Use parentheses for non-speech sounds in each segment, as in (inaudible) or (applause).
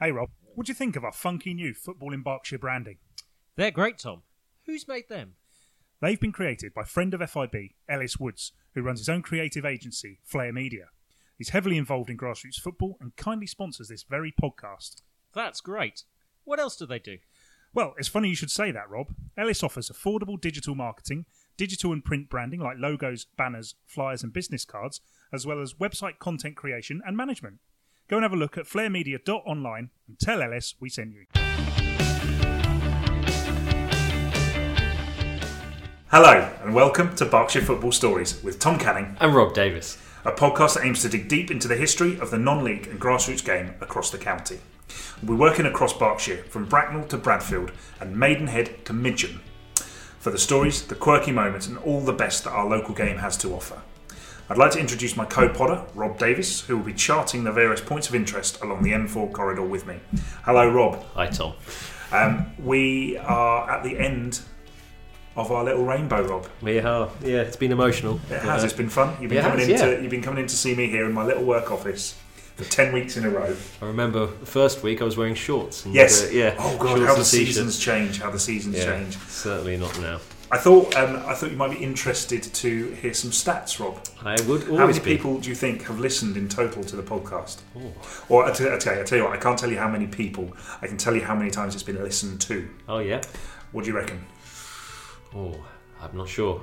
Hey Rob, what do you think of our funky new Football in Berkshire branding? They're great, Tom. Who's made them? They've been created by friend of FIB, Ellis Woods, who runs his own creative agency, Flair Media. He's heavily involved in grassroots football and kindly sponsors this very podcast. That's great. What else do they do? Well, it's funny you should say that, Rob. Ellis offers affordable digital marketing, digital and print branding like logos, banners, flyers, and business cards, as well as website content creation and management. Go and have a look at flairmedia.online and tell Ellis we sent you. Hello, and welcome to Berkshire Football Stories with Tom Canning, And Rob Davies. a podcast that aims to dig deep into the history of the non league and grassroots game across the county. We're working across Berkshire from Bracknell to Bradfield and Maidenhead to Midgham for the stories, the quirky moments, and all the best that our local game has to offer. I'd like to introduce my co podder, Rob Davies, who will be charting the various points of interest along the M4 corridor with me. Hello, Rob. Hi, Tom. Um, we are at the end of our little rainbow, Rob. We are. Yeah, it's been emotional. It has. It's been fun. You've been coming has, in yeah. to, you've been coming in to see me here in my little work office for ten weeks in a row. I remember the first week I was wearing shorts. And, Yes. uh, yeah. Oh god, how the seasons change. How the seasons Yeah, change. certainly not now. I thought um, I thought you might be interested to hear some stats, Rob. I would How many be. people do you think have listened in total to the podcast? Oh. Or I tell, I tell you, tell you what, I can't tell you how many people. I can tell you how many times it's been listened to. Oh yeah. What do you reckon? Oh, I'm not sure.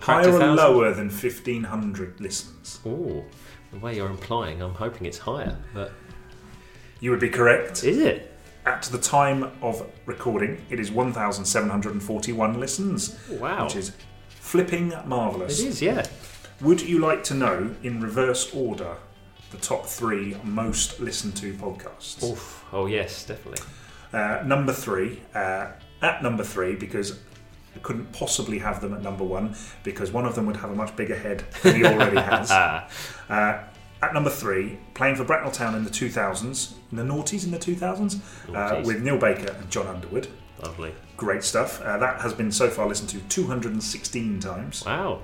Higher or lower than fifteen hundred listens? Oh, the way you're implying, I'm hoping it's higher. But You would be correct. is it? At the time of recording, it is one thousand seven hundred and forty-one listens, Wow. which is flipping marvelous. It is. Yeah. Would you like to know, in reverse order, the top three most listened to podcasts? Oof. Oh yes, definitely. Uh, number three, uh, at number three, because I couldn't possibly have them at number one, because one of them would have a much bigger head than he already (laughs) has. (laughs) Uh, at number three, playing for Bracknell Town in the 2000s, in the noughties in the 2000s, uh, with Neil Baker and John Underwood. Lovely. Great stuff. Uh, that has been so far listened to 216 times. Wow.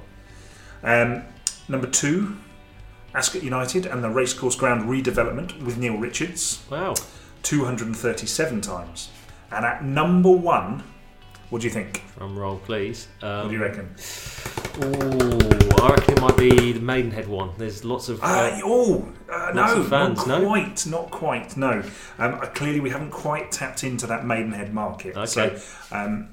Um, number two, Ascot United and the Racecourse Ground redevelopment with Neil Richards, Wow. 237 times. And at number one, what do you think? Drum roll, please. Um, What do you reckon? Ooh, I reckon it might be the Maidenhead one. There's lots of. Uh, Uh, oh, uh, lots no, of fans, not no? quite, not quite, no. Um, uh, clearly, we haven't quite tapped into that Maidenhead market. Okay. So, um,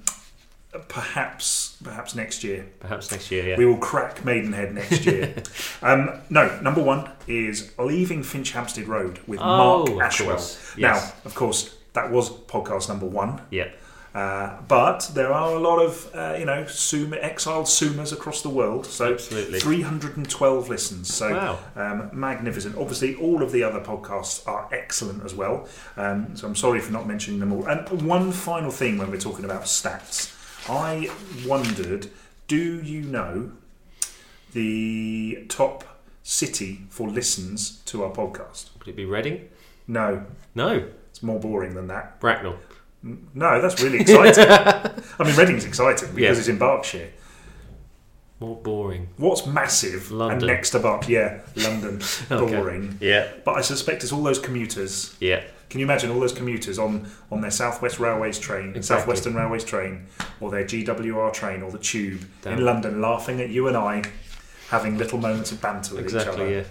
perhaps, perhaps next year perhaps next year. Yeah. we will crack Maidenhead next year. (laughs) um, no, number one is leaving Finchampstead Road with Oh, Mark of Ashwell. course, yes. Now, of course, that was podcast number one. yeah. Uh, but there are a lot of, uh, you know, Suma, exiled Sumas across the world. So Absolutely. 312 listens. So Wow. um, magnificent. Obviously, all of the other podcasts are excellent as well. Um, so I'm sorry for not mentioning them all. And one final thing when we're talking about stats, I wondered, do you know the top city for listens to our podcast? Could it be Reading? No, No. it's more boring than that. Bracknell. No, that's really exciting. (laughs) I mean, Reading's exciting because Yeah. it's in Berkshire. More boring. What's massive and London. next to Berkshire? Yeah, London. (laughs) Okay. Boring. Yeah. But I suspect it's all those commuters. Yeah. Can you imagine all those commuters on, on their Southwest Railways train, Exactly. Southwestern Railways train, or their GWR train, or the Tube Damn. in London, laughing at you and I, having little moments of banter with each other? Exactly. Yeah.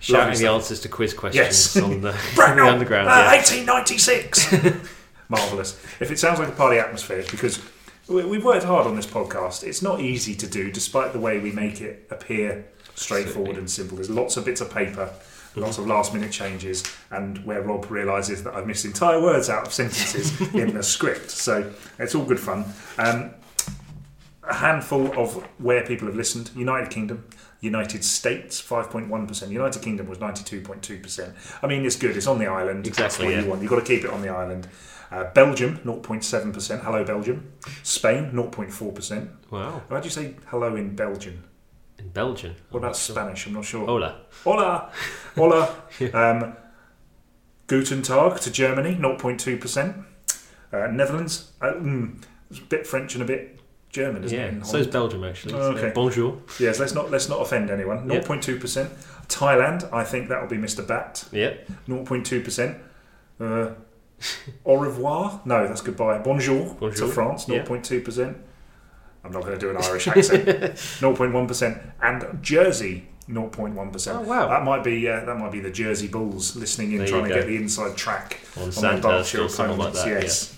Shouting the stuff. answers to quiz questions Yes. on the, (laughs) on Bracknell, the underground. uh, yeah. 1896. Marvelous. If it sounds like a party atmosphere, it's because we- we've worked hard on this podcast. It's not easy to do, despite the way we make it appear straightforward Absolutely. and simple. There's lots of bits of paper, lots of last-minute changes, and where Rob realises that I've missed entire words out of sentences (laughs) in the script. So it's all good fun. Um, a handful of where people have listened: United Kingdom. United States, 5.1%. United Kingdom was 92.2%. I mean, it's good. It's on the island. Exactly, what yeah. you want. You've got to keep it on the island. Uh, Belgium, 0.7%. Hello, Belgium. Spain, 0.4%. Wow. How do you say hello in Belgian? In Belgian. What I'm about not sure. Spanish? I'm not sure. Hola. Hola. Hola. (laughs) um, Guten Tag to Germany, 0.2%. Uh, Netherlands, uh, mm, it's a bit French and a bit German, isn't it? Yeah. So is Belgium actually. Oh, okay. Bonjour. Yes, let's not let's not offend anyone. 0.2%. Thailand, I think that will be Mr. Batt. Yeah. 0.2%. Uh, (laughs) au revoir? No, that's goodbye. Bonjour, Bonjour. to France, 0.2%. I'm not going to do an Irish accent. (laughs) 0.1%. And Jersey, 0.1%. Oh, wow. That might be uh, that might be the Jersey Bulls listening in, There trying to go. get the inside track On on Sandhurst or something like that. Yes.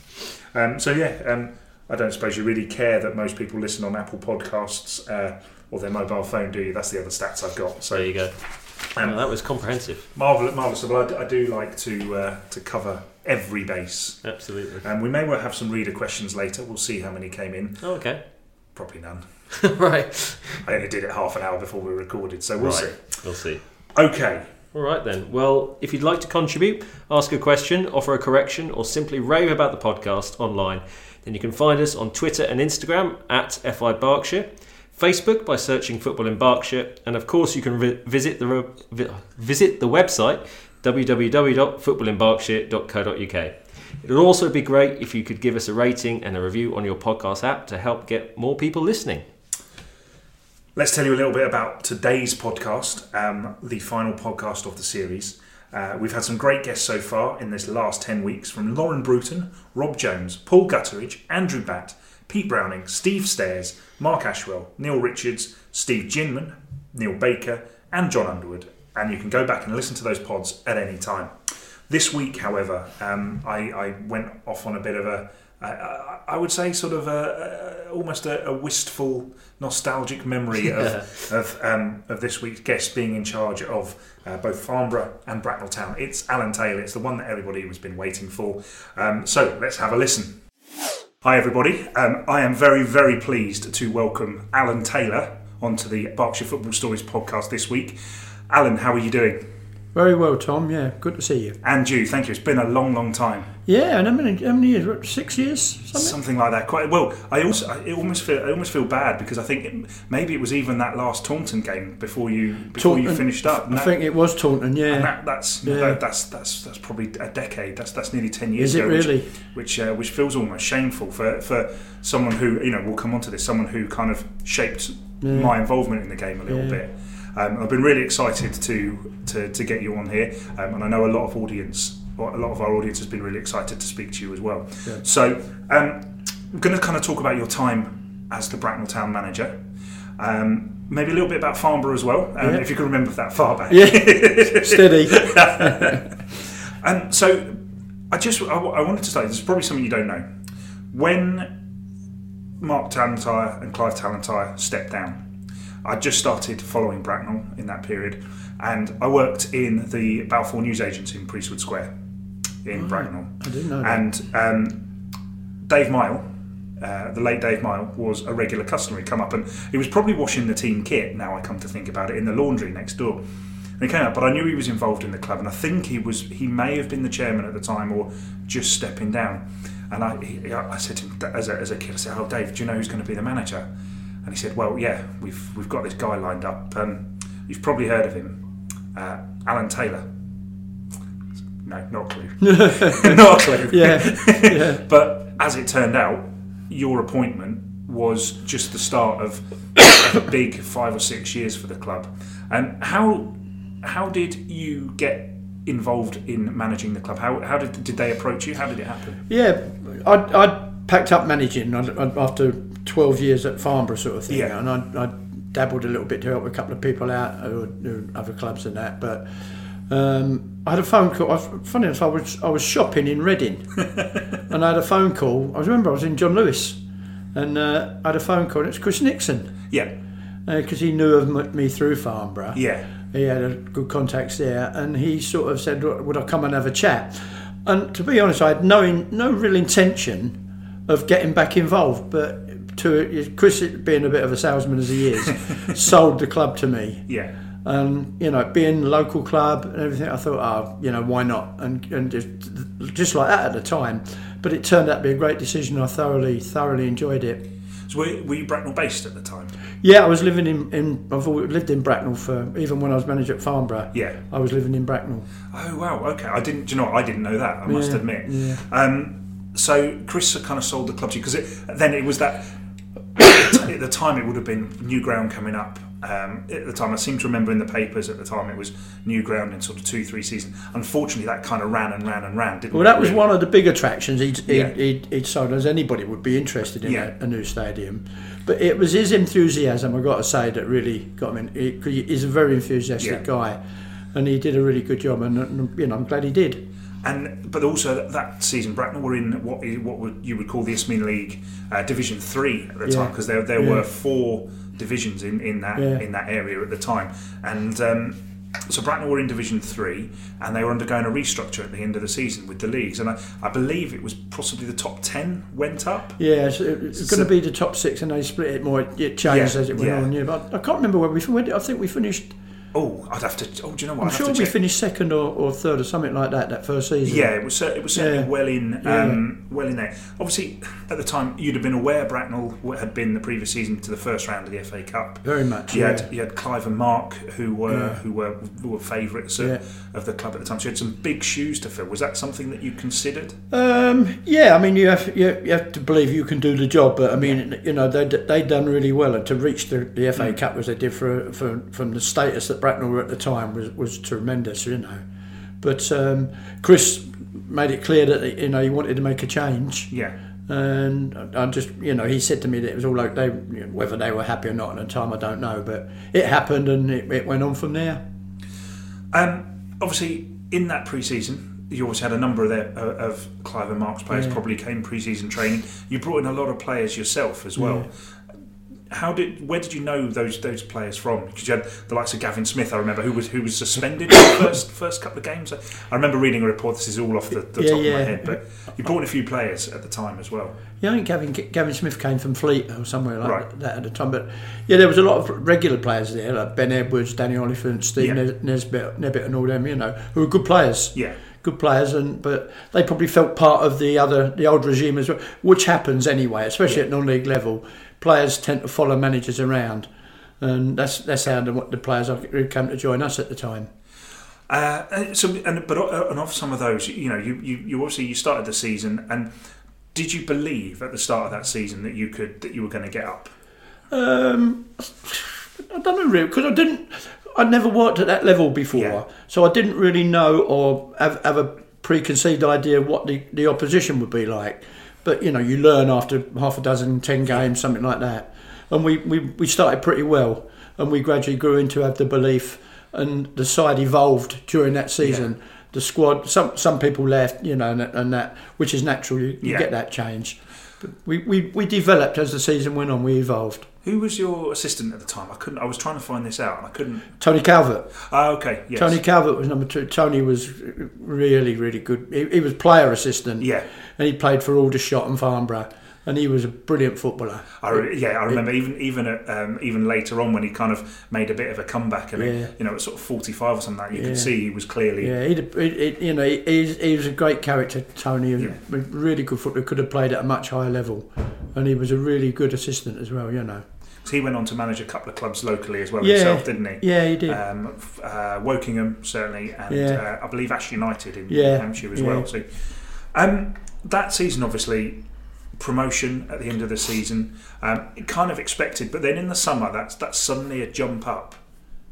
Um, so yeah, um, I don't suppose you really care that most people listen on Apple Podcasts uh, or their mobile phone, do you? That's the other stats I've got. So there you go. Um, Well, that was comprehensive. marvelous, marvelous. Well, I do like to uh, to cover every base. Absolutely. Um, we may well have some reader questions later. We'll see how many came in. Oh, okay. Probably none. (laughs) right. I only did it half an hour before we recorded, so we'll right. see. We'll see. Okay. All right then. Well, if you'd like to contribute, ask a question, offer a correction, or simply rave about the podcast online, then you can find us on Twitter and Instagram at FI Berkshire, Facebook by searching Football in Berkshire, and of course you can vi- visit the re- vi- visit the website www.footballinberkshire.co.uk. It would also be great if you could give us a rating and a review on your podcast app to help get more people listening. Let's tell you a little bit about today's podcast, um, the final podcast of the series. Uh, we've had some great guests so far in this last 10 weeks from Lauren Bruton, Rob Jones, Paul Gutteridge, Andrew Batt, Pete Browning, Steve Stairs, Mark Ashwell, Neil Richards, Steve Ginman, Neil Baker, and John Underwood. And you can go back and listen to those pods at any time. This week, however, um, I, I went off on a bit of a, I- I, I would say, sort of a, a, almost a, a wistful, nostalgic memory of (laughs) of, um, of this week's guest being in charge of uh, both Farnborough and Bracknell Town. It's Alan Taylor. It's the one that everybody has been waiting for. Um, so let's have a listen. Hi, everybody. Um, I am very, very pleased to welcome Alan Taylor onto the Berkshire Football Stories podcast this week. Alan, how are you doing? Very well, Tom. Yeah, good to see you. And you, thank you. It's been a long, long time. Yeah, and how many, how many years? What, Six years? Something? Something like that. Quite well. I also, I almost feel, I almost feel bad because I think it, maybe it was even that last Taunton game before you before you finished up. I think it was Taunton. And Yeah. that, that's Yeah. that, that's that's that's probably a decade. That's that's nearly ten years Is it ago. which- really? Which uh, which feels almost shameful for for someone who you know we'll come on to this. Someone who kind of shaped Yeah. my involvement in the game a little Yeah. bit. Um, I've been really excited to, to to get you on here, um, and I know a lot of audience, a lot of our audience has been really excited to speak to you as well. Yeah. So um, I'm going to kind of talk about your time as the Bracknell Town manager. Um, maybe a little bit about Farnborough as well, um, Yeah. if you can remember that far back. Yeah. (laughs) Steady. And (laughs) so, I just I, I wanted to say this is probably something you don't know. When Mark Tallentire and Clive Tallentire stepped down, I just started following Bracknell in that period, and I worked in the Balfour News Agency in Priestwood Square in Bracknell. I didn't know that. And um, Dave Mile, uh, the late Dave Mile, was a regular customer. He'd come up and he was probably washing the team kit, now I come to think about it, in the laundry next door. And he came up, but I knew he was involved in the club, and I think he was he may have been the chairman at the time or just stepping down. And I, he, I said to him as a, as a kid, I said, "Oh, Dave, do you know who's going to be the manager?" And he said, "Well, yeah, we've we've got this guy lined up. Um, you've probably heard of him, uh, Alan Taylor." No, not a clue. (laughs) not a clue. Yeah. (laughs) Yeah. But as it turned out, your appointment was just the start of a big five or six years for the club. And how how did you get involved in managing the club? How, how did did they approach you? How did it happen? Yeah, I I packed up managing after 12 years at Farnborough sort of thing. Yeah. And I, I dabbled a little bit to help a couple of people out who who other clubs and that. But um, I had a phone call. I, funny enough, I was, I was shopping in Reading (laughs) and I had a phone call. I remember I was in John Lewis and uh, I had a phone call. And it's Chris Nixon Yeah, because he knew of me through Farnborough. yeah, he had a good contacts there, and he sort of said, "Would I come and have a chat?" And to be honest, I had no in, no real intention of getting back involved, but to Chris, being a bit of a salesman as he is, (laughs) sold the club to me, yeah. and you know, being a local club and everything, I thought, oh, you know, why not? And and just, just like that at the time, but it turned out to be a great decision. I thoroughly thoroughly enjoyed it. So were, were you Bracknell based at the time? Yeah, I was living in, in I've lived in Bracknell for even when I was manager at Farnborough. Yeah. I was living in Bracknell. Oh wow, okay. I didn't. Do you know? what? I didn't know that. I must Yeah, admit. yeah. Um, so Chris kind of sold the club to you because then it was that at the time it would have been new ground coming up Um, at the time, I seem to remember in the papers at the time it was new ground in sort of two, three seasons. Unfortunately, that kind of ran and ran and ran. Didn't Well, that was really? one of the big attractions he'd, he'd, Yeah. he'd, he'd sold as anybody would be interested in Yeah. a, a new stadium. But it was his enthusiasm, I've got to say, that really got him in. He- he's a very enthusiastic Yeah. guy, and he did a really good job, and, and you know, I'm glad he did. And but also that, that season, Bracknell were in what is, what would you would call the Isthmian League uh, Division Three at the Yeah. time because there there Yeah. were four divisions in, in that Yeah. in that area at the time, and um, so Bracknell were in Division Three, and they were undergoing a restructure at the end of the season with the leagues, and I, I believe it was possibly the top ten went up. Yeah, so it was So- going to be the top six, and they split it more. It changed as it went on. Yeah, but I can't remember where we I think we finished. Oh, I'd have to. Oh, do you know what? I'm I'd sure we check. finished second or, or third or something like that that first season. Yeah, it was it was certainly Yeah. well in Yeah. um, well in there. Obviously, at the time, you'd have been aware Bracknell had been the previous season to the first round of the FA Cup. very much. You yeah. had you had Clive and Mark who were Yeah. who were who were favourites of, Yeah. of the club at the time. So you had some big shoes to fill. Was that something that you considered? Um, yeah, I mean, you have you, you have to believe you can do the job, but I mean, you know, they they done really well, and to reach the, the FA Mm. Cup as they did for, for from the status that Bracknell were at the time was was tremendous, you know. But um, Chris made it clear that you know he wanted to make a change, Yeah. and I just you know he said to me that it was all like they whether they were happy or not at the time I don't know, but it happened and it, it went on from there. Um, obviously, in that pre-season, you always had a number of, their, of Clive and Mark's players Yeah. probably came pre-season training. You brought in a lot of players yourself as well. How did where did you know those those players from? Because you had the likes of Gavin Smith, I remember, who was who was suspended the (coughs) first first couple of games. I remember reading a report. This is all off the, the Yeah, top of my head, but you brought in a few players at the time as well. Yeah, I think Gavin, Gavin Smith came from Fleet or somewhere like Right. that at the time. But yeah, there was a lot of regular players there, like Ben Edwards, Danny Oliphant, Steve Yeah. Nes- Nesbitt, Nebbit, and all them. You know, who were good players. Yeah, Good players, and but they probably felt part of the other, the old regime as well, which happens anyway, especially at non-league level. Players tend to follow managers around, and that's that's how the, the players who came to join us at the time. Uh, and so, and but uh, and of some of those, you know, you, you, you obviously you started the season, and did you believe at the start of that season that you could that you were going to get up? Um, I don't know really because I didn't. I'd never worked at that level before, Yeah. so I didn't really know or have, have a preconceived idea what the, the opposition would be like. But you know, you learn after half a dozen, ten games, something like that. And we, we, we started pretty well, and we gradually grew into have the belief, and the side evolved during that season. The squad, some some people left, you know, and, and that which is natural. You, you Yeah. get that change. But we, we, we developed as the season went on. We evolved. Who was your assistant at the time? I couldn't. I was trying to find this out, and I couldn't. Tony Calvert. Oh, okay. Yes. Tony Calvert was number two. Tony was really, really good. He, he was player assistant. Yeah. And he played for Aldershot and Farnborough. And he was a brilliant footballer. I re- yeah, I remember even even at, um, even later on when he kind of made a bit of a comeback and Yeah. you know at sort of forty five or something like that, you Yeah. could see he was clearly Yeah, he'd, he, he, you know, he, he's- he was a great character, Tony. Yeah. a really good footballer. Could have played at a much higher level. And he was a really good assistant as well, you know. So he went on to manage a couple of clubs locally as well Yeah. himself, didn't he? Yeah, he did. Um, uh, Wokingham certainly, and Yeah. uh, I believe Ash United in Yeah, Hampshire as well. So, um, that season, obviously, promotion at the end of the season, um, kind of expected, but then in the summer, that's that's suddenly a jump up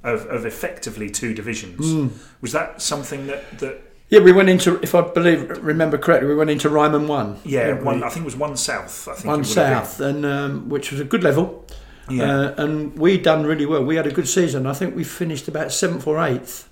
of, of effectively two divisions. Hmm. Was that something that that yeah, we went into, if I believe, remember correctly, we went into Ryman 1. yeah, one? I think it was one south. I think one would have been. south, and um, which was a good level. Yeah. Uh, and we done really well. We had a good season. I think we finished about seventh or eighth.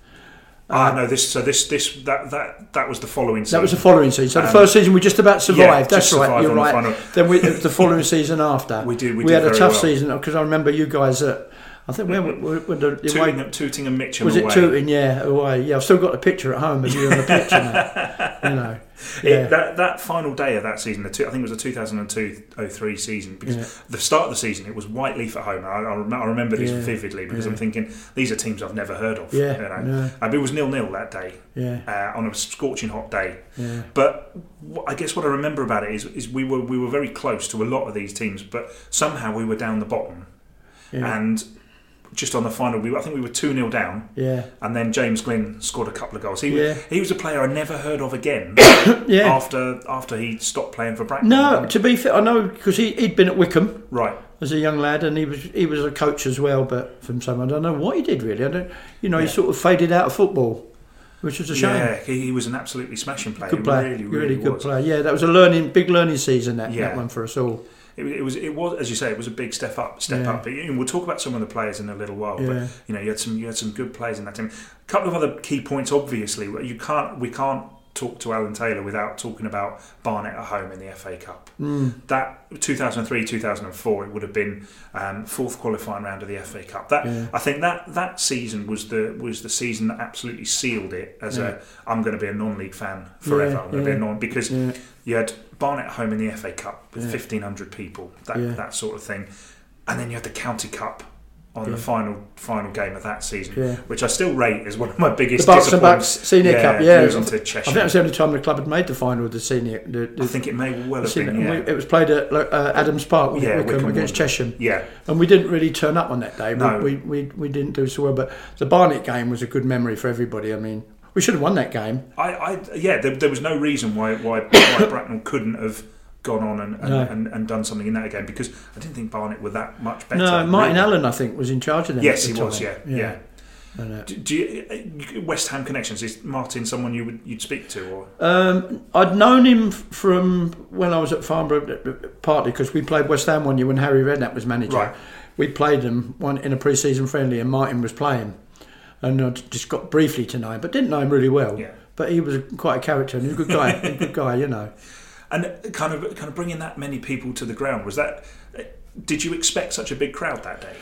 ah, no, this so this this that that that was the following season. That was the following season. So the Um, first season we just about survived. yeah, That's right. survived You're on the right. Then we, the following season after (laughs) We did- we we did had a tough well. season because I remember you guys at. I think where were, were the, the away- Tooting, Tooting and Mitcham was it away. Tooting? Yeah, away. Yeah, I've still got the picture at home of you on the pitch. (laughs) you know, It- yeah. that that final day of that season, the two, I think it was the 2002-03 season, because Yeah. the start of the season it was Whyteleafe at home. I, I, I remember this Yeah. vividly because. I'm thinking these are teams I've never heard of. Yeah, you know. no. Um, it was nil nil that day yeah, uh, on a scorching hot day. yeah. But I guess what I remember about it is, is we were we were very close to a lot of these teams, but somehow we were down the bottom, Yeah. and just on the final. We, I think we were two 0 down, Yeah, and then James Glynn scored a couple of goals. He Yeah. was, he was a player I never heard of again (coughs) yeah. after after he stopped playing for Bracknell. No, to be fair, I know because he, he'd been at Wycombe right. as a young lad, and he was he was a coach as well. But from someone, I don't know what he did really. I don't, you know, Yeah. he sort of faded out of football, which was a shame. Yeah, he, was an absolutely smashing player. Good player, really, really, really, good player. Yeah, that was a learning, big learning season. That, Yeah. that one for us all. It, it was, it was, as you say, it was a big step up. Step Yeah. up. And we'll talk about some of the players in a little while. Yeah. But you know, you had some, you had some good players in that team. A couple of other key points. Obviously, you can't, we can't talk to Alan Taylor without talking about Barnet at home in the FA Cup. Mm. That 2003, 2004, it would have been um, fourth qualifying round of the FA Cup. That Yeah. I think that that season was the was the season that absolutely sealed it as Yeah. a I'm going to be a non-league fan forever. Yeah, I'm going to be a non because you had Barnet at home in the FA Cup with Yeah. 1,500 people, that, that sort of thing. And then you had the County Cup on the final final game of that season, Yeah. which I still rate as one of my biggest. the Bucks and. Bucks Senior Cup. Yeah, I losing think to Chesham. that was the only time the club had made the final of the senior. The, the, I think it may well have been, yeah. it was played at uh, Adams Park Yeah, Wycombe, Wycombe against won. Chesham. yeah, And we didn't really turn up on that day. No. We, we, we, we didn't do so well. But the Barnet game was a good memory for everybody. I mean, we should have won that game. I, I yeah, there, there was no reason why why, why (coughs) Bracknell couldn't have gone on and, and, No. and, and done something in that again because I didn't think Barnet were that much better. no, Martin really. Allen, I think, was in charge of them. Yes, he the was. time. Yeah, yeah. And, uh, Do, do you, uh, West Ham connections? Is Martin someone you would you'd speak to or? Um, I'd known him from when I was at Farnborough, uh, partly because we played West Ham one year when Harry Redknapp was manager. Right. We played them one in a pre-season friendly, and Martin was playing, and I just got briefly to know him, but didn't know him really well. Yeah. But he was quite a character and he was a good guy, a good guy, you know. (laughs) And kind of kind of bringing that many people to the ground was that. Did you expect such a big crowd that day?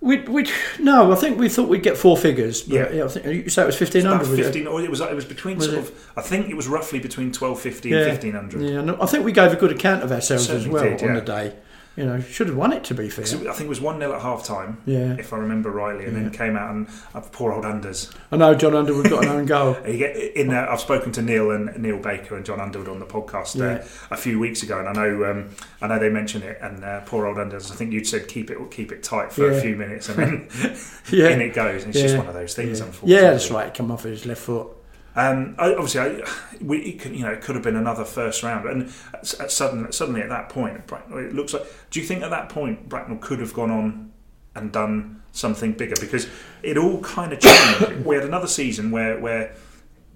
We we no, I think we thought we'd get four figures. But Yeah. I think you say it was fifteen About hundred. fifteen, or it was it was between Was sort it? of. I think it was roughly between twelve fifty and Yeah. fifteen hundred. Yeah, no, I think we gave a good account of ourselves as well did, on yeah. the day. You know, should have won it to be fair. I think it was one 0 at half time, Yeah, if I remember rightly, and then came out and uh, poor old Unders. I know John Underwood got an own goal. (laughs) In there. I've spoken to Neil and Neil Baker and John Underwood on the podcast uh, Yeah. a few weeks ago, and I know um, I know they mentioned it. And uh, poor old Unders. I think you'd said keep it keep it tight for a few minutes, and then (laughs) Yeah, (laughs) in it goes. And it's just one of those things, yeah. unfortunately. yeah, that's right. Come off his left foot. Um, obviously, I, we, it could, you know, it could have been another first round, and at, at sudden, suddenly at that point, Bracknell, it looks like. Do you think at that point Bracknell could have gone on and done something bigger? Because it all kind of changed. we had another season where where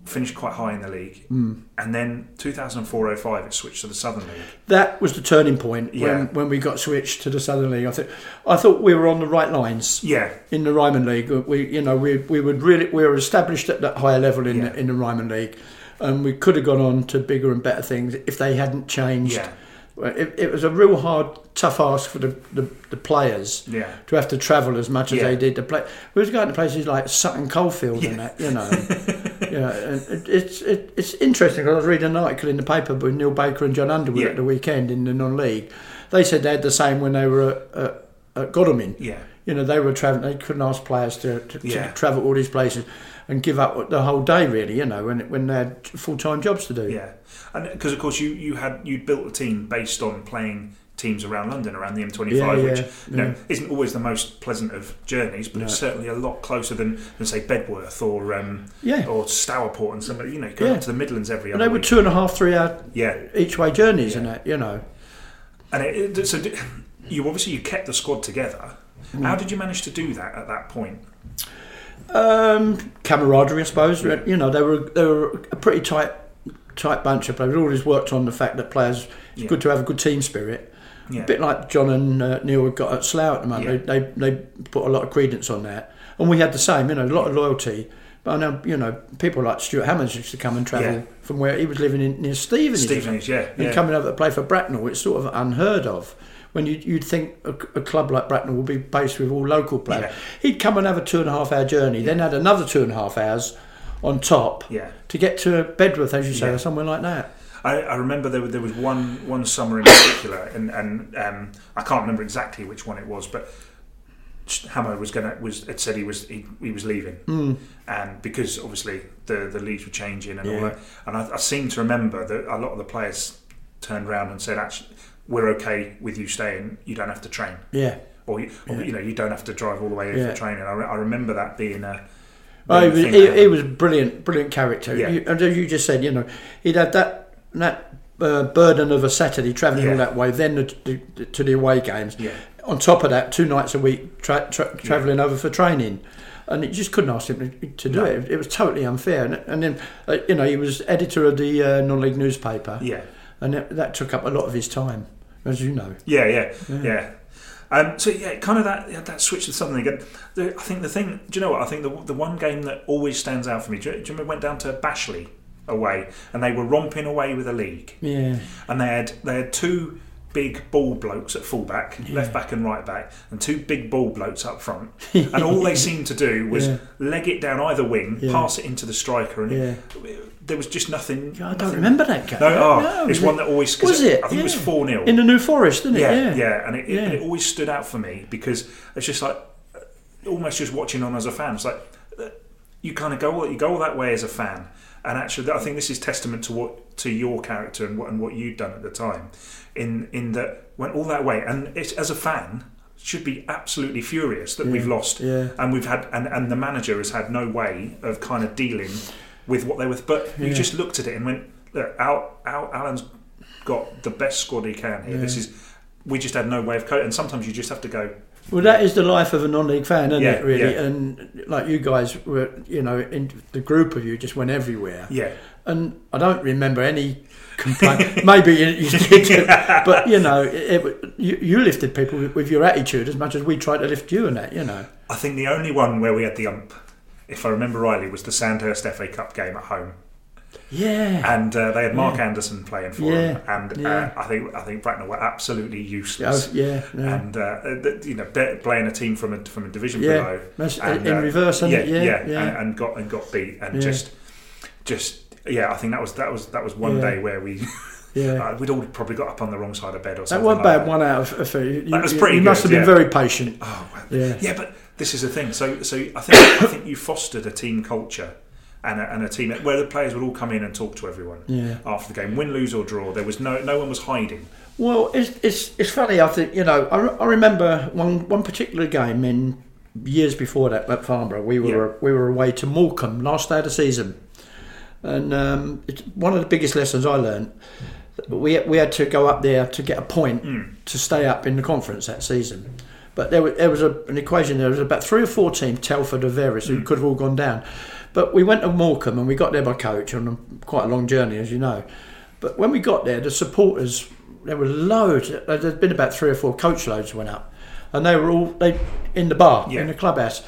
finished quite high in the league, Mm. and then 2004-05 it switched to the Southern League. That was the turning point Yeah. when, when we got switched to the Southern League. I think I thought we were on the right lines Yeah, in the Ryman League. We you know we we would really we were established at that higher level in Yeah. the, in the Ryman League, and we could have gone on to bigger and better things if they hadn't changed. yeah, It, it was a real hard, tough ask for the, the, the players yeah. to have to travel as much as Yeah. they did to play. We was going to places like Sutton Coldfield and that, you know. (laughs) yeah, and it, it's it, it's interesting. 'cause I was reading an article in the paper with Neil Baker and John Underwood Yeah. at the weekend in the non-league. They said they had the same when they were at, at, at Godalming. Yeah, You know, they were traveling. They couldn't ask players to, to, Yeah. to travel all these places and give up the whole day. Really, you know, when when they had full time jobs to do. yeah, and because of course you you had you'd built a team based on playing teams around London around the M25, Yeah, which yeah, you know yeah. isn't always the most pleasant of journeys, but it's certainly a lot closer than, than say Bedworth or um, Yeah. or Stourport and somebody. You know, going Yeah. to the Midlands every And other they were week. two and a half, three hour yeah, each way journeys and that. You know. and it, it, so you obviously you kept the squad together. Mm. How did you manage to do that at that point? Um, camaraderie, I suppose. You know, they were they were a pretty tight tight bunch of players. We always worked on the fact that players. It's good to have a good team spirit. Yeah, A bit like John and uh, Neil have got at Slough at the moment. Yeah. They, they they put a lot of credence on that, and we had the same. You know, a lot of loyalty. But I know you know people like Stuart Hammonds used to come and travel Yeah. from where he was living in near Stevenage. Stevenage, yeah, and yeah. coming over to play for Bracknell, it's sort of unheard of. When you, you'd think a, a club like Bracknell would be based with all local players, Yeah. he'd come and have a two and a half hour journey, then had another two and a half hours on top to get to Bedworth, as you say, or somewhere like that. I, I remember there, was- there was one one summer in particular, and and um, I can't remember exactly which one it was, but Hammer was gonna was had said he was he, he was leaving, Mm. and because obviously the the leagues were changing and all that, and I, I seem to remember that a lot of the players turned around and said, "Actually, we're okay with you staying. You don't have to train." Yeah, or you, or, you know you don't have to drive all the way in Yeah. for training. I, re- I remember that being a. Oh, he was, he, he was a brilliant, brilliant character. Yeah. You, and as you just said, you know, he'd had that that uh, burden of a Saturday travelling Yeah. all that way, then the, the, to the away games. Yeah. On top of that, two nights a week tra- tra- travelling over for training, and it just couldn't ask him to, to do No. it. It was totally unfair. And, and then, uh, you know, he was editor of the uh, non-league newspaper, Yeah, and that, that took up a lot of his time, as you know. yeah, yeah, yeah. Um, so yeah, kind of that yeah, that switch to something again. I think the thing, do you know what? I think the the one game that always stands out for me. Do you, do you remember went down to Bashley away, and they were romping away with the league, Yeah, and they had they had two big ball blokes at fullback, left back and right back, and two big ball blokes up front. (laughs) and all they seemed to do was Yeah. leg it down either wing, Yeah. pass it into the striker, and yeah. there was just nothing. I don't nothing- remember that game. No, oh, No, it's one that always Was it? I think it was four 0 in the New Forest, didn't it? yeah, yeah, and it, it, Yeah. it always stood out for me because it's just like almost just watching on as a fan. It's like you kind of go you go all that way as a fan, and actually, I think this is testament to what to your character and what and what you'd done at the time, in in that went all that way, and it's as a fan should be absolutely furious that we've lost, yeah. and we've had and and the manager has had no way of kind of dealing with what they were. But we Yeah. just looked at it and went, look, Al, Al, Alan's got the best squad he can here. This is we just had no way of coping. And sometimes you just have to go. Well, that is the life of a non-league fan, isn't Yeah, it? Really, yeah. and like you guys were, you know, in the group of you just went everywhere, Yeah, and I don't remember any (laughs) complaint. Maybe you, you (laughs) did, but you know, it, it, you, you lifted people with, with your attitude as much as we tried to lift you and that. You know, I think the only one where we had the ump, if I remember rightly, was the Sandhurst FA Cup game at home, yeah, and uh, they had Mark Anderson playing for Yeah, them, and yeah. uh, I think I think Bracknell were absolutely useless. yeah, yeah. And uh, th- you know, playing a team from a from a division Yeah, below, and, in uh, reverse, yeah? Yeah, yeah, yeah. And, and got and got beat, and Yeah. just, just yeah. I think that was that was that was one Yeah. day where we (laughs) yeah. uh, we'd all probably got up on the wrong side of bed or something. That something. wasn't like bad. One out of, of you, That was you- pretty You must good, have been yeah. very patient. Oh, well, Yeah, yeah, but this is the thing. So, so I think I think you fostered a team culture and a, and a team where the players would all come in and talk to everyone yeah. after the game, win, lose or draw. There was no no one was hiding. Well, it's, it's it's funny. I think you know. I, re- I remember one one particular game in years before that at Farnborough. We were we were away to Morecambe last day of the season, and um, it's one of the biggest lessons I learned. We we had to go up there to get a point Mm. to stay up in the conference that season. But there was, there was a, an equation. There was about three or four teams, Telford or Veris, who could have all gone down. But we went to Morecambe and we got there by coach on a, quite a long journey, as you know. But when we got there, the supporters there were loads. There'd been about three or four coach loads went up, and they were all they in the bar Yeah. in the clubhouse.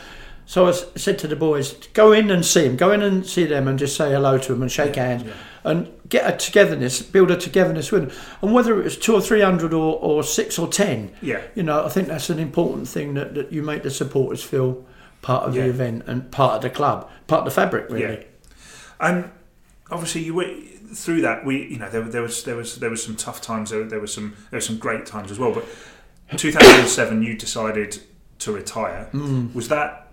So I said to the boys, "Go in and see them. Go in and see them, and just say hello to them and shake hands, and get a togetherness, build a togetherness with them. And whether it was two or three hundred or, or six or ten, Yeah, you know, I think that's an important thing that, that you make the supporters feel part of Yeah. the event and part of the club, part of the fabric, really. yeah. And obviously, you were through that. We you know there, there was there was there was some tough times. There, there was some there was some great times as well. But (laughs) 2007, you decided to retire. Mm. Was that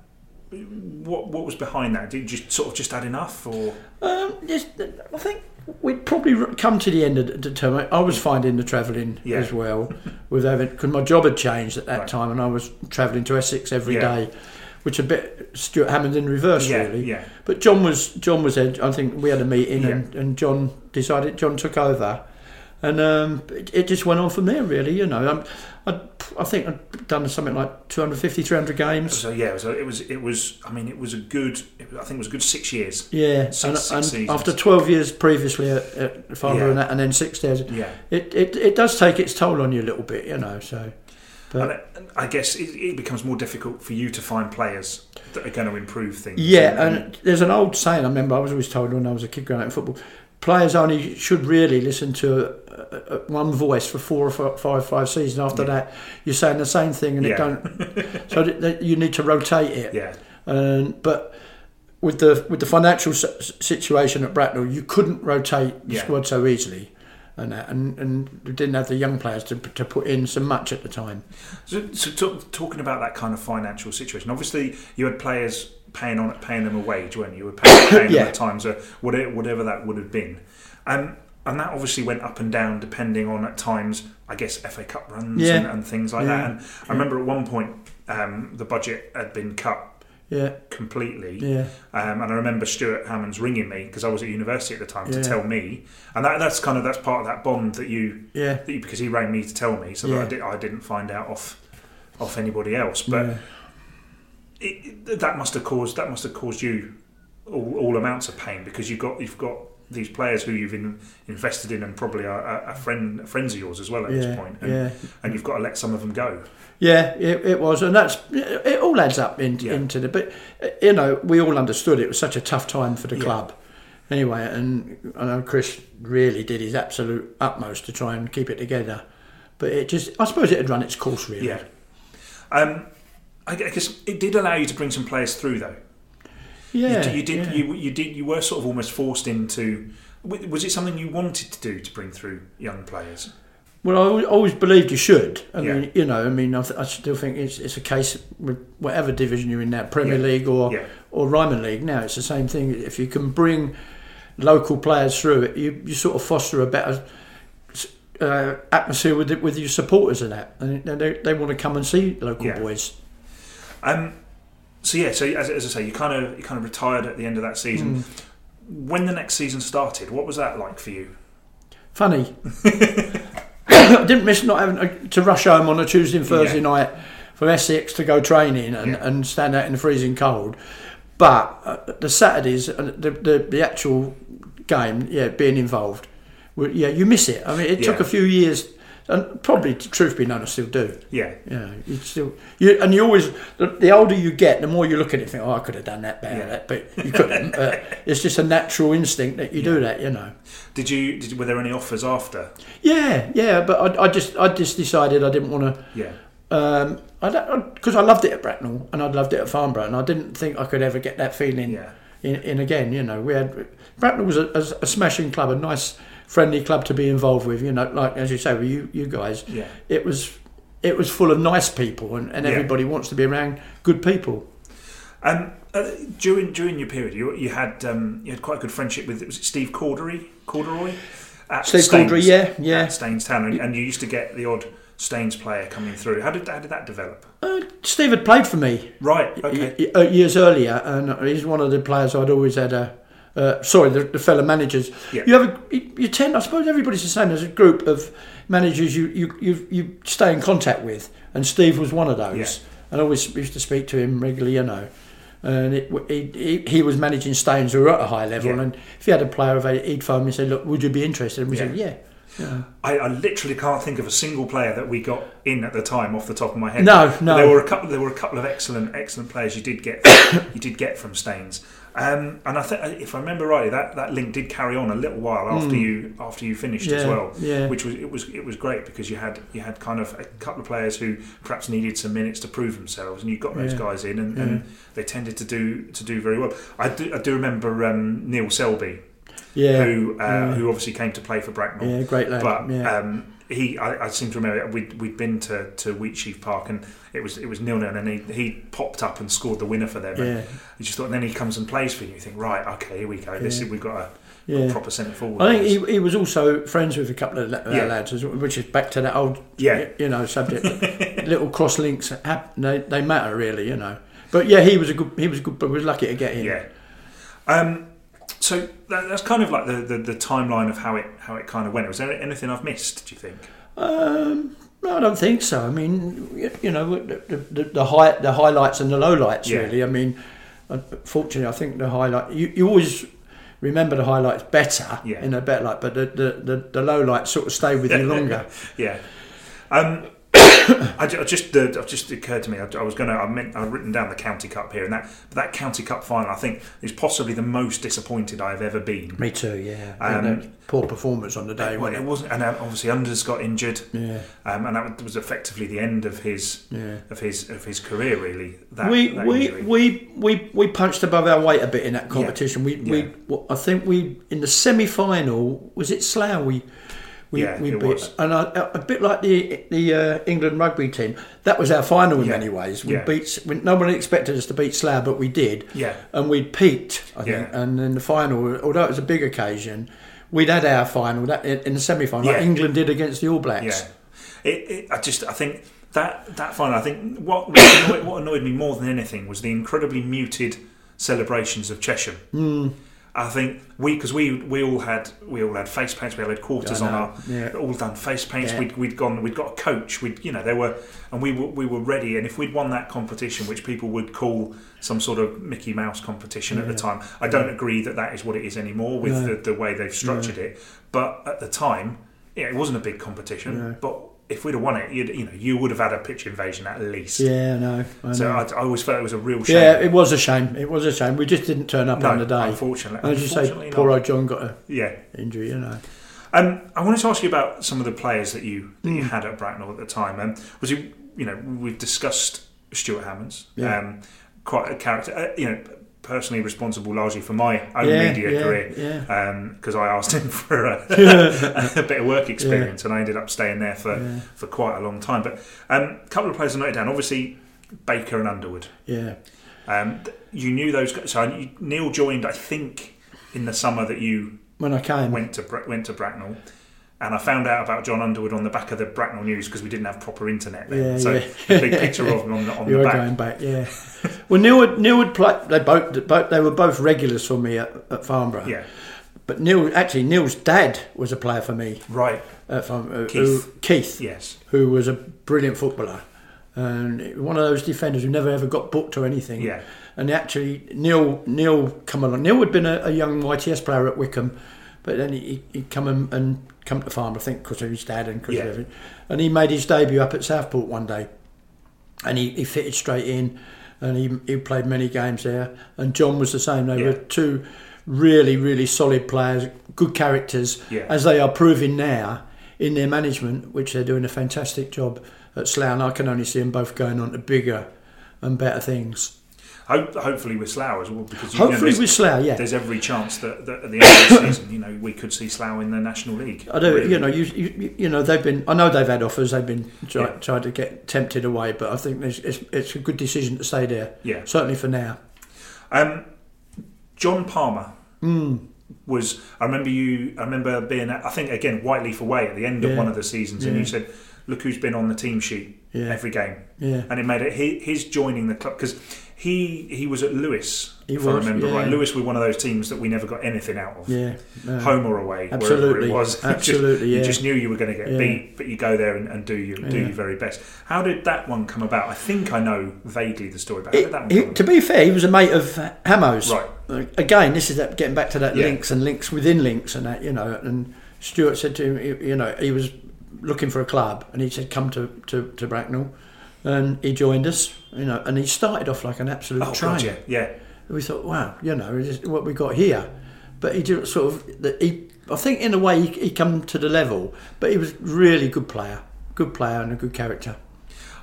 what what was behind that? Did you just sort of just had enough, or Um, yes, I think we'd probably come to the end of the- term. I was finding the travelling Yeah. as well, with having because my job had changed at that Right. time, and I was travelling to Essex every day, Yeah. Which a bit Stuart Hammond in reverse, yeah, really. yeah, But John was John was there. I think we had a meeting, Yeah. and, and John decided John took over, and um, it, it just went on from there. Really, you know, um, I, I think I'd done something like 250, 300 games. So yeah, it was, it was. It was. I mean, it was a good. It, I think it was a good six years. Yeah, Six- and, six and after 12 years previously at, at Farnborough Yeah. and, that, and then six years, Yeah, it, it, it does take its toll on you a little bit, you know. So, but and I guess it, it becomes more difficult for you to find players that are going to improve things. yeah, and there's an old saying I remember I was always told when I was a kid growing up in football: players only should really listen to uh, uh, one voice for four or fi- five five seasons. After Yeah. that, you're saying the same thing, and Yeah. it don't. (laughs) so that, that you need to rotate it. yeah, Um, but with the with the financial s- situation at Bracknell, you couldn't rotate the Yeah. squad so easily, and that, and and didn't have the young players to to put in so much at the time. So, so talk, talking about that kind of financial situation, obviously you had players paying on paying them a wage, weren't you? You were paying, (coughs) paying Yeah. them at times, or whatever, whatever that would have been. Um, and that obviously went up and down depending on at times, I guess, FA Cup runs Yeah. and, and things like Yeah. that. And I remember at one point um, the budget had been cut Yeah, completely. yeah, Um, and I remember Stuart Hammonds ringing me because I was at university at the time to tell me, and that, that's kind of that's part of that bond that you, yeah. that you because he rang me to tell me, so that I, did, I didn't find out off off anybody else. But yeah. it- that must have caused that must have caused you all, all amounts of pain because you've got you've got these players who you've in, invested in and probably are, friend friends of yours as well at yeah, this point, and, yeah. and you've got to let some of them go. Yeah, it, it was, and that's it. All adds up in, Yeah. into the. But uh, you know, we all understood it was such a tough time for the club. Anyway, and I know Chris really did his absolute utmost to try and keep it together, but it just. I suppose it had run its course, really. Yeah. Um, I guess it did allow you to bring some players through though. Yeah. you, you did yeah. you, you did you were sort of almost forced into was it something you wanted to do to bring through young players Well, I always- believed you should. I Yeah. mean, you know, I mean, I, th- I still think it's, it's a case with whatever division you're in now, Premier Yeah. League or yeah or Ryman League. Now it's the same thing. If you can bring local players through it, you, you sort of foster a better uh, atmosphere with with your supporters and that, and they, they want to come and see local boys. um so yeah so as, as I say you kind of you kind of retired at the end of that season Hmm. when the next season started what was that like for you Funny. I (laughs) (coughs) didn't miss not having to- to rush home on a Tuesday and Thursday Yeah. night for Essex to go training and, Yeah. and stand out in the freezing cold. But uh, the Saturdays, uh, the, the the actual game, yeah, being involved, yeah, you miss it. I mean, it took a few years, and probably, truth be known, I still do. yeah Yeah, you still you and you always the, the older you get, the more you look at it, and think, oh, I could have done that better, Yeah. that, but you couldn't. but (laughs) it's just a natural instinct that you do that, you know. did you did, were there any offers after Yeah, yeah, but I, I just I just decided I didn't want to yeah um, I because I loved it at Bracknell and I'd loved it at Farnborough and I didn't think I could ever get that feeling yeah in, in again. You know, we had Bracknell was a, a, a smashing club, a nice friendly club to be involved with. You know, like as you say, with you you guys, yeah it was it was full of nice people and, and Yeah. everybody wants to be around good people. um uh, during during your period you, you had um, you had quite a good friendship with was it Steve Cordery Corderoy at Steve Staines, Caudry, yeah, yeah. Staines Town and, and you used to get the odd Staines player coming through how did how did that develop Uh, Steve had played for me right okay uh, years earlier, and he's one of the players I'd always had a. Uh, sorry, the, the fellow managers. Yeah. You have a, you you tend, I suppose, everybody's the same. There's a group of managers you you you, you stay in contact with, and Steve was one of those. Yeah. And I always used to speak to him regularly, you know. And it, he, he, he was managing Staines who were at a high level, Yeah. and if he had a player available, he'd phone me and say, "Look, would you be interested?" And we said, "Yeah." yeah. I, I literally can't think of a single player that we got in at the time off the top of my head. No, But no. There were a couple. There were a couple of excellent, excellent players you did get. (coughs) you did get from Staines, um, and I think if I remember rightly, that, that link did carry on a little while after you after you finished as Hmm. Well. yeah. Which was it was it was great because you had you had kind of a couple of players who perhaps needed some minutes to prove themselves, and you got those Yeah. guys in, and, and they tended to do to do very well. I do I do remember um, Neil Selby, Yeah. who uh, yeah. who obviously came to play for Bracknell. Yeah, great lad. But yeah. um, he, I, I seem to remember we'd, we'd been to, to Wheatsheaf Park and it was it was nil nil and he he popped up and scored the winner for them. Yeah. you just thought, and then he comes and plays for you. You think, right, okay, here we go. This Yeah. is we've got a, Yeah. proper centre forward. I think he, he was also friends with a couple of uh, Yeah. lads, which is back to that old, Yeah. you know, subject. (laughs) Little cross links, hap- they, they matter really, you know. But yeah, he was a good, he was a good, but we was lucky to get him. yeah. Um, so that, that's kind of like the, the, the timeline of how it how it kind of went. Was there anything I've missed? Do you think? Um, no, I don't think so. I mean, you know, the, the, the high, the highlights and the lowlights. Yeah. Really, I mean, fortunately, I think the highlight. You, you always remember the highlights better Yeah. in a better light, but the the, the, the lowlights sort of stay with you (laughs) longer. Yeah. Um, I, ju- I just uh, it just occurred to me. I, I was going to. I meant I'd written down the county cup here, and that that county cup final. I think is possibly the most disappointed I've ever been. Me too. Yeah. Um, And, poor performance on the day. Well, it it? wasn't, and uh, obviously Unders got injured, Yeah. um, and that was effectively the end of his Yeah. of his of his career. Really, that, we that we, injury. we we we punched above our weight a bit in that competition. We Yeah. we well, I think we in the semi final was it Slough we we, Yeah, we beat and a, a bit like the the uh, England rugby team that was our final in Yeah. many ways. We Yeah. beat we, no one expected us to beat Slough, but we did. yeah, And we peaked, I think. Yeah. And in the final, although it was a big occasion, we'd had our final that in the semi-final, like England did against the All Blacks. Yeah, it, it, I just I think that that final. I think what what annoyed, me more than anything was the incredibly muted celebrations of Chesham. Hmm. I think we because we we all had we all had face paints. We all had quarters on our yeah. all done face paints. Yeah. We'd, we'd gone. We'd got a coach. We would you know there were and we were we were ready. And if we'd won that competition, which people would call some sort of Mickey Mouse competition at the time, I don't agree that that is what it is anymore with the, the way they've structured it. But at the time, yeah, it wasn't a big competition. But if we'd have won it, you'd, you know, you would have had a pitch invasion at least. Yeah, I know. I So. I, I always felt it was a real shame. yeah, it was a shame. It was a shame. We just didn't turn up no, on the day. unfortunately. And as you say, Unfortunately poor not. old John got a Yeah. injury. You know. Um, I wanted to ask you about some of the players that you that you had at Bracknell at the time. Um, was you you know we've discussed Stuart Hammonds, Yeah. um, quite a character. Uh, you know, personally responsible largely for my own Yeah, media yeah, career yeah. because I asked him (laughs) for a, (laughs) (laughs) a bit of work experience and I ended up staying there for, for quite a long time. But um, a couple of players I noted down. Obviously, Baker and Underwood. Yeah. Um, you knew those guys. So Neil joined, I think, in the summer that you When I came, went to went to Bracknell, and I found out about John Underwood on the back of the Bracknell News because we didn't have proper internet then. Yeah, so yeah. a big picture of him on the, on you the were back. going back. Yeah. well, Neil would Neil would play. They both, both they were both regulars for me at, at Farnborough. Yeah, But Neil actually Neil's dad was a player for me right. Uh, at Farnborough. Keith. Who, Keith. Yes, who was a brilliant footballer and one of those defenders who never ever got booked or anything. Yeah. And actually, Neil Neil come along. Neil had been a, a young YTS player at Wycombe, but then he he come and, and come to farm. I think because of his dad and because Yeah. of everything. And he made his debut up at Southport one day, and he, he fitted straight in, and he he played many games there. And John was the same. They Yeah. were two really really solid players, good characters, Yeah. as they are proving now in their management, which they're doing a fantastic job at Slough. And I can only see them both going on to bigger and better things. Hope, hopefully with Slough as well because know, Hopefully there's, with Slough, yeah. there's every chance that, that at the end of the (coughs) season, you know, we could see Slough in the National League. I do, Really. you know, you, you you know they've been. I know they've had offers. They've been try, Yeah. tried to get tempted away, but I think it's it's a good decision to stay there. Yeah. certainly for now. Um, John Palmer Hmm. was. I remember you. I remember being. At, I think again Whyteleafe away at the end of Yeah. one of the seasons, and you said, "Look who's been on the team sheet Yeah. every game." Yeah, and it made it his joining the club because he he was at Lewes He if I remember yeah. right. Lewes were one of those teams that we never got anything out of, yeah, no. home or away, wherever Absolutely, it was. You (laughs) just- absolutely, you just knew you were going to get Yeah. beat, but you go there and, and do you do your very best. How did that one come about? I think I know vaguely the story, but how did that one He- to be fair, he was a mate of Hamos. Right. Uh, Again, this is that, getting back to that Yeah. links and links within links and that, you know. And Stuart said to him, you- you know, he was looking for a club and he said, come to, to, to Bracknell. And he joined us, you know, and he started off like an absolute Oh, train. God, yeah. And we thought, wow, you know, is what we got here. But he did sort of, he, I think in a way he, he come to the level, but he was really good player, good player and a good character.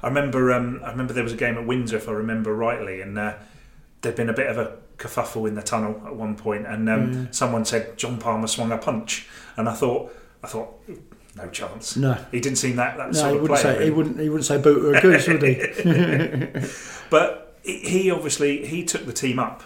I remember. Um, I remember there was a game at Windsor, if I remember rightly, and uh, there'd been a bit of a kerfuffle in the tunnel at one point, and um, someone said John Palmer swung a punch, and I thought, I thought, no chance. No. he didn't seem that that No, sort he of wouldn't player. say he wouldn't he wouldn't say boot or a goose, would he? (laughs) But he- he obviously he took the team up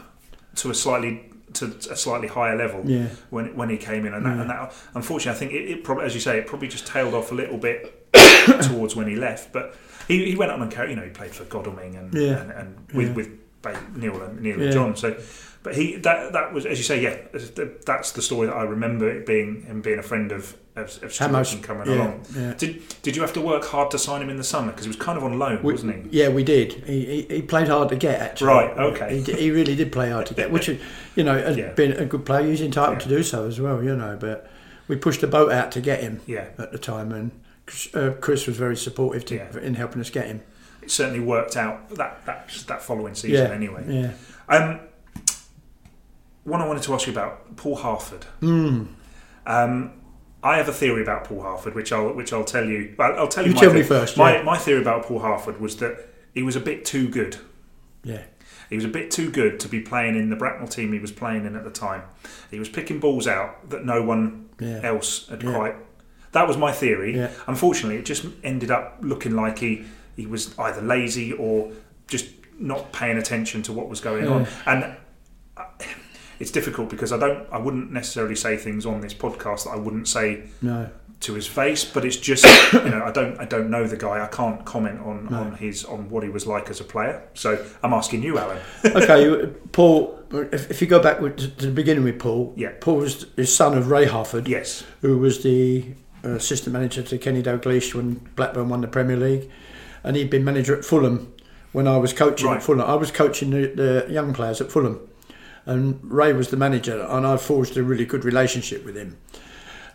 to a slightly to a slightly higher level Yeah. when when he came in, and that, and that unfortunately I think it, it probably, as you say, it probably just tailed off a little bit (coughs) towards when he left. But he, he went on and carried, you know, he played for Godalming and Yeah. and, and with Yeah. with Neil and Neil Yeah. and John. So, but he that that was as you say, yeah, that's the story that I remember it being him being a friend of of, of and coming yeah, along. yeah. Did did you have to work hard to sign him in the summer because he was kind of on loan, We- wasn't he? Yeah, we did. He, he, he played hard to get, actually. Right, okay. He, he really did play hard to get, which, (laughs) you know, has Yeah. been a good player. He's entitled to do so as well, you know. But we pushed the boat out to get him Yeah. at the time, and Chris- uh, Chris was very supportive to, in helping us get him. It certainly worked out that that that following season anyway. Yeah. Um, one I wanted to ask you about Paul Harford. Hmm. Um, I have a theory about Paul Harford, which I'll which I'll tell you. I'll, I'll tell you. You my tell me first, My yeah. my theory about Paul Harford was that he was a bit too good. Yeah. He was a bit too good to be playing in the Bracknell team he was playing in at the time. He was picking balls out that no one Yeah. else had Yeah. quite. That was my theory. Yeah. Unfortunately, it just ended up looking like he he was either lazy or just not paying attention to what was going on. And uh, it's difficult because I don't, I wouldn't necessarily say things on this podcast that I wouldn't say No. to his face, but it's just you know I don't I don't know the guy. I can't comment on, on his on what he was like as a player. So I'm asking you, Alan. (laughs) okay, Paul. If, if you go back to the beginning with Paul, Yeah. Paul was the son of Ray Harford, yes, who was the uh, assistant manager to Kenny Dalglish when Blackburn won the Premier League, and he'd been manager at Fulham when I was coaching Right. at Fulham. I was coaching the, the young players at Fulham, and Ray was the manager, and I forged a really good relationship with him.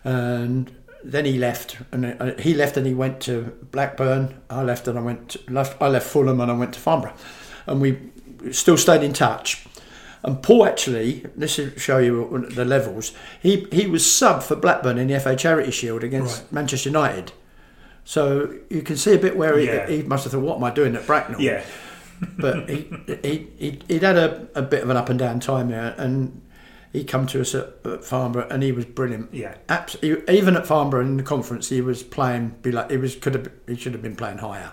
And then he left, and uh, he left, and he went to Blackburn. I left, and I went to, left. I left Fulham, and I went to Farnborough, and we still stayed in touch. And Paul actually, this will show you the levels. He he was sub for Blackburn in the FA Charity Shield against Right. Manchester United. So you can see a bit where Yeah. he, he must have thought, "What am I doing at Bracknell?" yeah, but he, he, he he'd had a, a bit of an up and down time there, and he come to us at, at Farnborough, and he was brilliant. yeah. Abs- he- even at Farnborough in the conference, he was playing. Be like he was could have he should have been playing higher.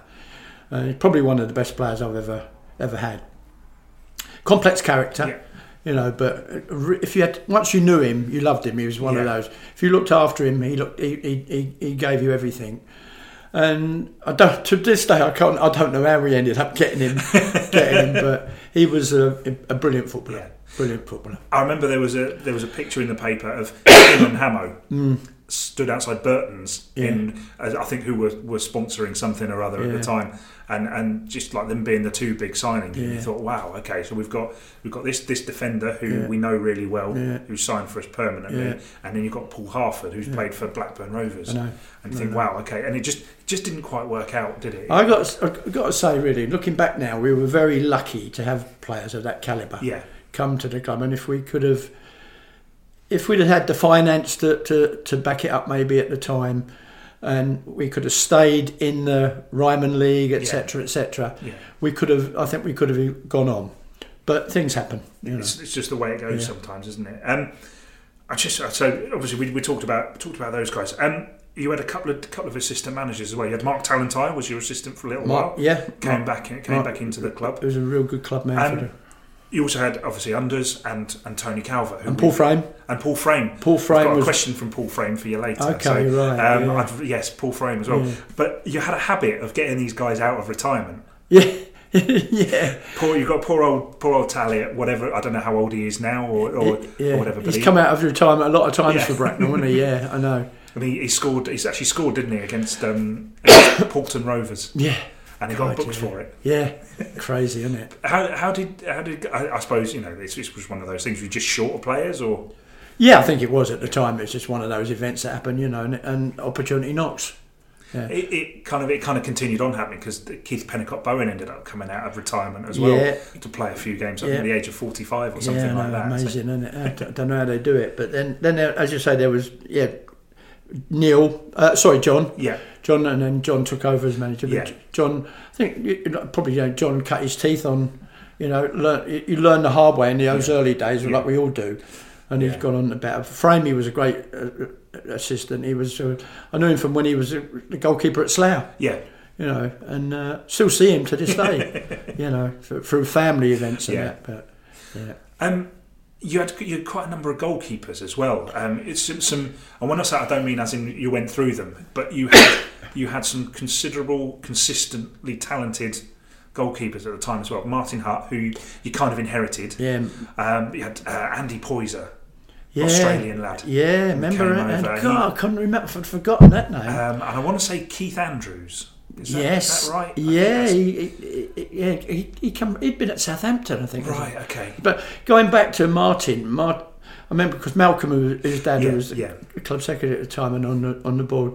Uh, he's probably one of the best players I've ever ever had. Complex character, Yeah. you know. But if you had once you knew him, you loved him. He was one of those. If you looked after him, he looked he, he, he gave you everything. And I don't to this day I can't I don't know how we ended up getting him getting him, but he was a, a brilliant footballer. Yeah. Brilliant footballer. I remember there was a there was a picture in the paper of (coughs) him and Hamo mm. Stood outside Burton's. Yeah. in I think who were, were sponsoring something or other at the time, and and just like them being the two big signings, and you thought, wow, okay, so we've got we've got this this defender who Yeah. we know really well, Yeah. who's signed for us permanently, Yeah. and then you've got Paul Harford who's Yeah. played for Blackburn Rovers, and you think, wow, okay, and it just just didn't quite work out, did it? I got I got to say, really, looking back now, we were very lucky to have players of that calibre yeah, come to the club, and if we could have, if we'd have had the finance to, to, to back it up, maybe at the time, and we could have stayed in the Ryman League, etc., etc., yeah. we could have. I think we could have gone on, but things happen. You know. It's, it's just the way it goes Yeah. sometimes, isn't it? Um, I just so obviously we, we talked about talked about those guys. Um, you had a couple of couple of assistant managers as well. You had Mark Tallentire was your assistant for a little Mark, while. yeah, Came Mark- back came Mark- back into the club. It was a real good club man Um, You also had obviously Unders and and Tony Calvert who and Paul Frame. And Paul Frame. Paul Frame. I've got a question from Paul Frame for you later. Okay, so, right, Um, yeah. Yes, Paul Frame as well. Yeah. But you had a habit of getting these guys out of retirement. yeah, (laughs) yeah. Poor, you've got poor old poor old Tally at whatever. I don't know how old he is now or, or, yeah. or whatever. He's he, come out of retirement a lot of times Yeah. for Bracknell, hasn't he? (laughs) Yeah, I know. And he, he scored. He's actually scored, didn't he, against um, against (coughs) Paulton Rovers, Yeah, and he got booked for it. yeah. Crazy, isn't it? How, how did how did I, I suppose you know this, this was one of those things. We just short of players, or Yeah, I think it was at the time. It's just one of those events that happen, you know, and, and opportunity knocks. Yeah. it, it kind of it kind of continued on happening because Keith Pennicott Bowen ended up coming out of retirement as well Yeah. to play a few games up Yeah. at the age of forty five or something yeah, like no, that. So- amazing, isn't it? I don't know how they do it, but then, then there, as you say, there was yeah, Neil. Uh, sorry, John. yeah, John, and then John took over as manager. But Yeah. John, I think probably you know, John cut his teeth on. You know, learn, you learn the hard way in those early days, like we all do. And he's Yeah. gone on about. Framey was a great uh, uh, assistant. He was. Uh, I knew him from when he was uh, the goalkeeper at Slough. yeah, You know, and uh, still see him to this day. (laughs) you know, th- through family events and Yeah. that. But yeah, Um, you had you had quite a number of goalkeepers as well. Um, it's some. And when I say I don't mean as in you went through them, but you had you had some considerable, consistently talented goalkeepers at the time as well. Martin Hutt, who you kind of inherited. yeah, Um, you had uh, Andy Poyser, yeah. Australian lad. Yeah, remember it? And God, I couldn't remember. If I'd forgotten that name. Um, and I want to say Keith Andrews. Is that, yes, is that right? I Yeah, he, he, he, yeah, he, he come. He'd been at Southampton, I think. Right. Okay. But going back to Martin, Mart, I remember because Malcolm, who, his dad, Yeah, who was yeah. club secretary at the time and on the on the board,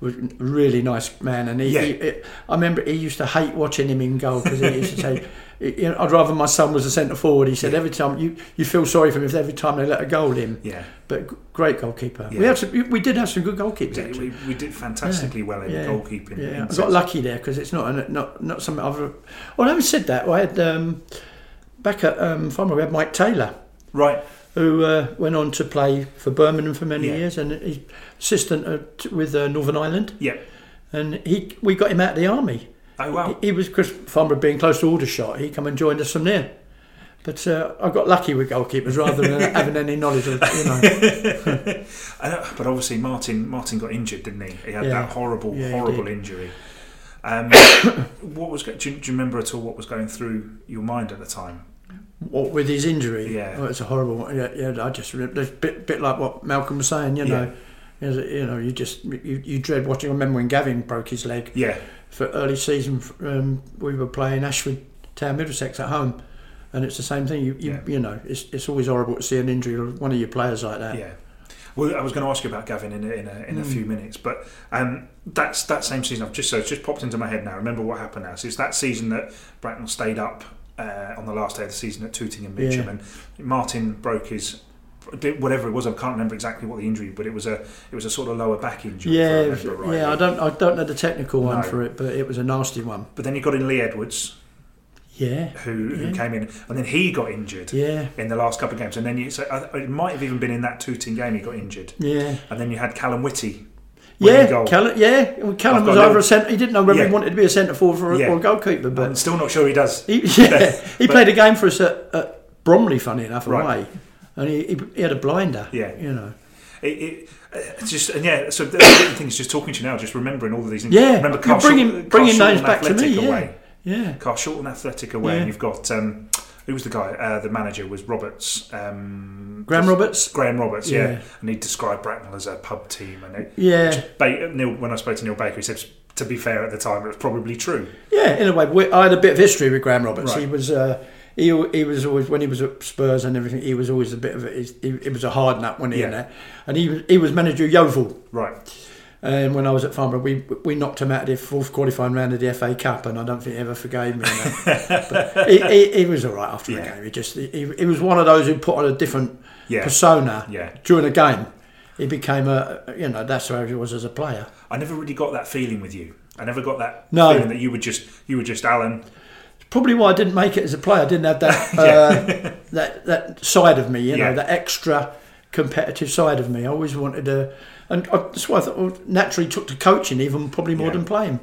was a really nice man. And he, Yeah. he- I remember he used to hate watching him in goal because he used to say. (laughs) You know, I'd rather my son was a centre forward. He said Yeah. every time you, you feel sorry for him if every time they let a goal in. Yeah. But great goalkeeper. Yeah. We had some, we did have some good goalkeepers We, actually. we, we did fantastically well in Yeah. goalkeeping. Yeah, I got lucky there because it's not an, not not something I've. Well, having said that, I had um, back at um, Farmer, we had Mike Taylor, Right. who uh, went on to play for Birmingham for many Yeah. years, and he's assistant at, with uh, Northern Ireland, Yeah. and he we got him out of the army. Oh wow. He, he was because Farmer being close to Aldershot, he come and joined us from there, But uh, I got lucky with goalkeepers rather than (laughs) having any knowledge of, you (laughs) know. But obviously Martin Martin got injured, didn't he? He had Yeah. that horrible, Yeah, horrible injury. Um, (coughs) what was? Do you, do you remember at all what was going through your mind at the time? What with his injury? Yeah. oh, it's a horrible one. Yeah, yeah. I just remember it's a bit, bit like what Malcolm was saying. You know, it- you know, you just you, you dread watching. I remember when Gavin broke his leg Yeah, for early season. Um, we were playing Ashford Town Middlesex at home, and it's the same thing. You you, Yeah. you know, it's it's always horrible to see an injury of one of your players like that. yeah. Well, I was going to ask you about Gavin in a, in a, in a Mm. few minutes, but um, that's that same season. I've just so it's just popped into my head now. Remember what happened now? So it's that season that Bracknell stayed up uh, on the last day of the season at Tooting and Mitcham, Yeah. and Martin broke his whatever it was. I can't remember exactly what the injury, but it was a it was a sort of lower back injury. I Yeah, remember was- rightly. yeah. I don't I don't know the technical one No. for it, but it was a nasty one. But then you got in Lee Edwards, Yeah, who, who came in, and then he got injured yeah, in the last couple of games. And then you, so uh, it might have even been in that Tooting game he got injured. yeah. And then you had Callum Whitty. Yeah. Callum, yeah. Well, Callum was got a either little- a centre. He didn't know whether Yeah. he wanted to be a centre forward for a, Yeah. or a goalkeeper, but I'm still not sure he does. He, (laughs) yeah, (laughs) he played a game for us at, at Bromley, funny enough, away, Right. And he, he, he had a blinder. Yeah. you know. It, it, it's just and yeah. So the, thing is, just talking to you now, just remembering all of these. things. Yeah, remember Carl bringing- Shorten- bringing Carl names back to me, Athletic yeah. away. Yeah, Carshalton Athletic away, Yeah. and you've got um, who was the guy? Uh, the manager was Roberts. Um, Graham Roberts. Graham Roberts, yeah. Yeah. And he described Bracknell as a pub team, and it, Yeah, ba- Neil, when I spoke to Neil Baker, he said, to be fair, at the time, it was probably true. yeah. In a way, we, I had a bit of history with Graham Roberts. Right. He was. Uh, he, he was always when he was at Spurs and everything. He was always a bit of a. He, he was a hard nut when he in there, and he was he was manager of Yeovil. Right. And when I was at Farnborough, we we knocked him out of the fourth qualifying round of the FA Cup, and I don't think he ever forgave me. (laughs) but he, he, he was all right after the game. He just he, he was one of those who put on a different Yeah. persona Yeah. during a game. He became a you know that's how he was as a player. I never really got that feeling with you. I never got that No. feeling that you were just you were just Alan. Probably why I didn't make it as a player. I didn't have that (laughs) uh, (laughs) that that side of me. You know Yeah. that extra competitive side of me. I always wanted to, and I, that's why I thought well, naturally took to coaching even probably more Yeah. than playing.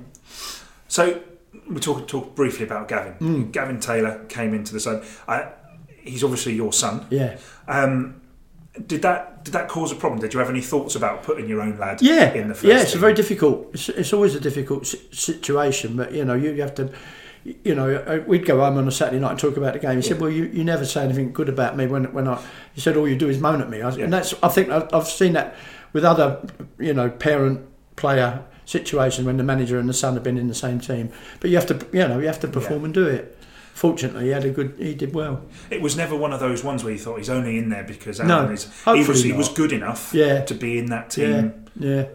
So we talk talk briefly about Gavin. Mm. Gavin Taylor came into the side. I, he's obviously your son. Yeah. Um, did that did that cause a problem? Did you have any thoughts about putting your own lad Yeah, in the first yeah, it's a team? very difficult. It's, it's always a difficult situation, but you know, you, you have to. You know, uh, we'd go home on a Saturday night and talk about the game. He said, "Well, you, you never say anything good about me when when I." He said, "All you do is moan at me," I, Yeah. and that's. I think I've, seen that with other, you know, parent player situations when the manager and the son have been in the same team. But you have to, you know, you have to perform and do it. Fortunately, he had a good. He did well. It was never one of those ones where you thought he's only in there because No, Alan is. He was he was good enough Yeah. to be in that team yeah,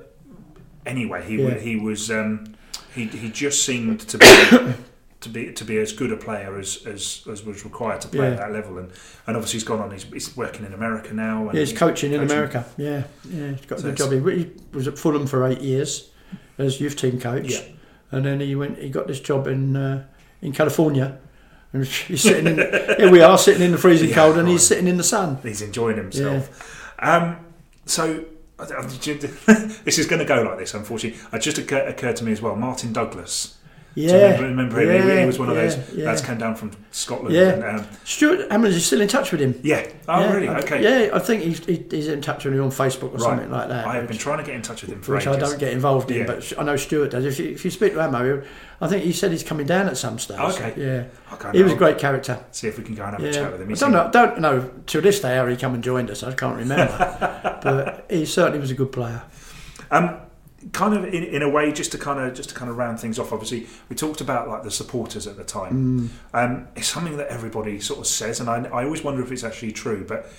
anyway. He Yeah. he was um, he he just seemed to be. (coughs) To be to be as good a player as, as, as was required to play at that level, and, and obviously he's gone on. He's, he's working in America now. And yeah. He's coaching in. America. Yeah, yeah. He's got a So good job. He, was at Fulham for eight years as youth team coach. Yeah, and then he went. He got this job in uh, in California. And (laughs) he's sitting in. here we are sitting in the freezing Yeah, cold, and he's sitting in the sun. he's enjoying himself. Um, so (laughs) this is going to go like this, unfortunately. It just occur, occurred to me as well. Martin Douglas. Yeah, So remember, remember him? He- he, was one of yeah, those yeah. lads came down from Scotland. Yeah. And, um, Stuart Hammond is still in touch with him. yeah. Oh, yeah, really? I- Okay. Yeah, I think he's, he, he's in touch with him on Facebook or Right. something like that. I have been trying to get in touch with him for which ages. I don't get involved in, Yeah. but I know Stuart does. If you, if you speak to Ammo, I think he said he's coming down at some stage. Okay. Yeah. I'll go He was a great character. See if we can go and have a chat with him. I don't know, don't know to this day how he come and joined us. I can't remember, (laughs) but he certainly was a good player. Um, kind of in, in a way, just to kind of just to kind of round things off. Obviously, we talked about like the supporters at the time. Um, it's something that everybody sort of says, and I, I always wonder if it's actually true. But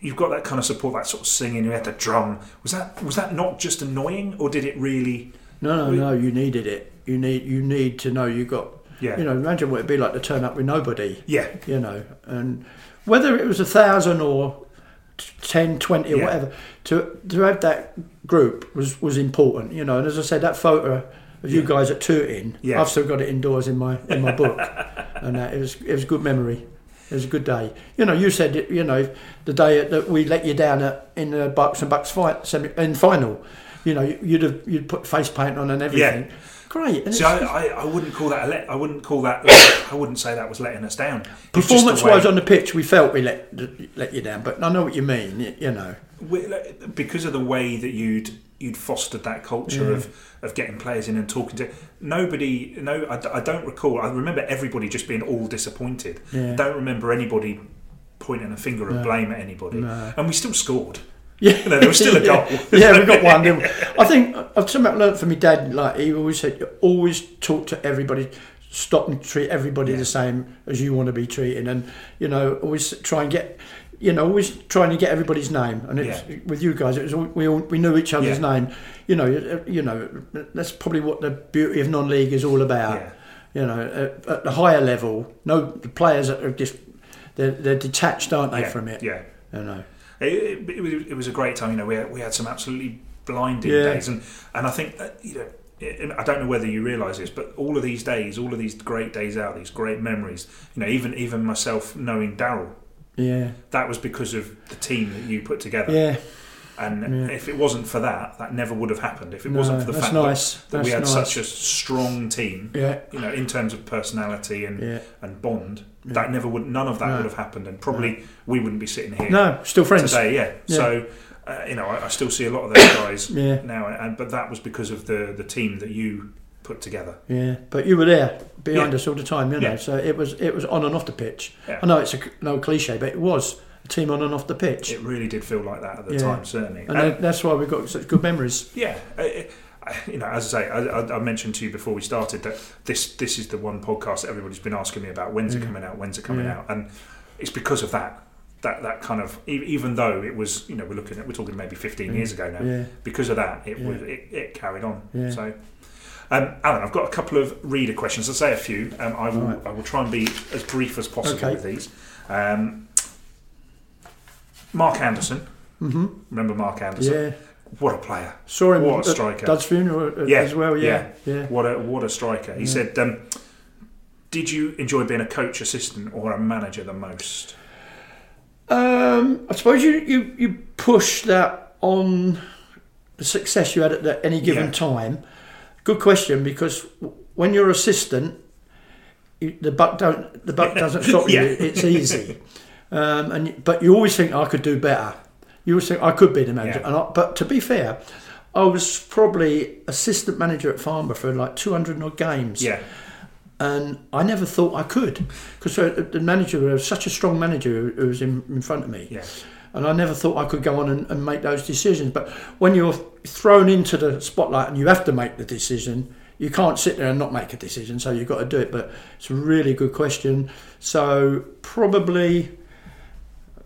you've got that kind of support, that sort of singing. You had the drum. Was that was that not just annoying, or did it really? No, no, We- no. You needed it. You need you need to know you got. Yeah. You know, imagine what it'd be like to turn up with nobody. Yeah. You know, and whether it was a thousand or t- 10, 20 or Yeah. whatever, to to have that group was was important. You know, and as I said, that photo of you guys at Tooting, Yeah. I've still got it indoors in my in my book, (laughs) and uh, it was it was a good memory. It was a good day. You know, you said you know the day that we let you down at, in the Berks and Bucks fight semi in final. You know, you'd have you'd put face paint on and everything. Yeah. Great. And See, I, I, I wouldn't call that. A let, I wouldn't call that. I wouldn't say that was letting us down. It's just the Performance-wise on the pitch, we felt we let let you down, but I know what you mean. You, know, because of the way that you'd you'd fostered that culture of of getting players in and talking to nobody. No, I, I don't recall. I remember everybody just being all disappointed. Yeah. I don't remember anybody pointing a finger of No. blame at anybody, No. and we still scored. yeah, You know, there was still a (laughs) goal. yeah, we got one. I think uh, something I learned from my dad. Like he always said, you always talk to everybody. Stop and treat everybody Yeah. the same as you want to be treated, and you know, always try and get, you know, always trying to get everybody's name. And it's, Yeah. with you guys, it was all, we all we knew each other's Yeah. name. You know, uh, you know, that's probably what the beauty of non-league is all about. Yeah. You know, at, at the higher level, no the players that are just they're, they're detached, aren't they, from it? Yeah. You know. It, it, it, was, a great time. You know, we had, we had some absolutely blinding days, and and I think that, you know. I don't know whether you realise this, but all of these days, all of these great days out, these great memories. You know, even even myself knowing Daryl, Yeah. that was because of the team that you put together. Yeah. And Yeah. if it wasn't for that, that never would have happened. If it No, wasn't for the fact nice. that, that we had nice. such a strong team, Yeah. you know, in terms of personality and Yeah. and bond, that never would. None of that No. would have happened, and probably we wouldn't be sitting here No, still friends. today. Yeah. So, uh, you know, I, I still see a lot of those guys now, and but that was because of the the team that you put together. Yeah, but you were there behind Yeah. us all the time, you know. Yeah. So it was it was on and off the pitch. Yeah. I know it's a no cliche, but it was a team on and off the pitch, It really did feel like that at the time, certainly. and And- uh, that's why we've got such good memories. Yeah, you know, as I say, I, I, mentioned to you before we started that this this is the one podcast that everybody's been asking me about. When's it coming out? When's it coming out? And it's because of that. That that kind of even though it was you know we're looking at we're talking maybe 15 Yeah. years ago now. Yeah, Because of that, it Yeah. was it, it carried on. Yeah. So. Um, Alan, I've got a couple of reader questions. I'll say a few. Um, I will. Right. I will try and be as brief as possible Okay. with these. Um, Mark Anderson. hmm Remember Mark Anderson? yeah. What a player! Saw him What a striker. Dud's funeral uh, Yeah, as well. Yeah, yeah. What a what a striker! He Yeah. said, um, "Did you enjoy being a coach, assistant, or a manager the most?" Um, I suppose you, you you push that on the success you had at any given Yeah. time. Good question because when you're assistant, you, the buck don't the buck doesn't stop (laughs) Yeah. you. It's easy, um, and but you always think I could do better. You always think I could be the manager. Yeah. And I, but to be fair, I was probably assistant manager at Farnborough for like 200 odd games Yeah, and I never thought I could because the manager was such a strong manager who- who was in, in front of me, yeah, and I never thought I could go on and, and make those decisions. But when you're thrown into the spotlight and you have to make the decision, you can't sit there and not make a decision. So you've got to do it. But it's a really good question. So probably.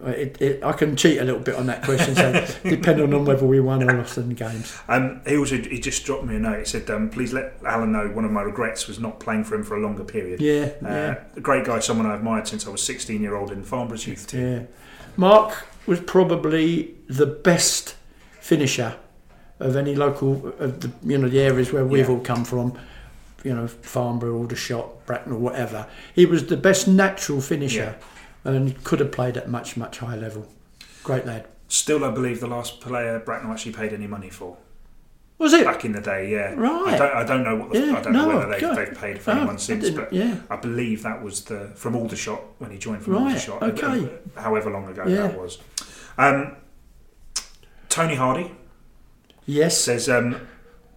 It, it, I can cheat a little bit on that question, so (laughs) depending on whether we won or lost in the games. Um, he also he just dropped me a note. He said, um, "Please let Alan know one of my regrets was not playing for him for a longer period." Yeah, Uh, yeah. A great guy, someone I admired since I was 16 year old in Farnborough's youth team. Yeah. Mark was probably the best finisher of any local of the you know the areas where we've Yeah. all come from. You know, Farnborough, Aldershot, Bracknell, whatever. He was the best natural finisher and could have played at much, much higher level. Great lad. Still, I believe the last player Bracknell actually paid any money for Was it? back in the day. Yeah, Right. I don't, I don't know what the, Yeah, I don't know whether they've, they've paid for Oh, anyone since, but yeah. I believe that was the from Aldershot when he joined from Right, Aldershot. okay. However long ago Yeah. that was. Um, Tony Hardy Yes. says, um,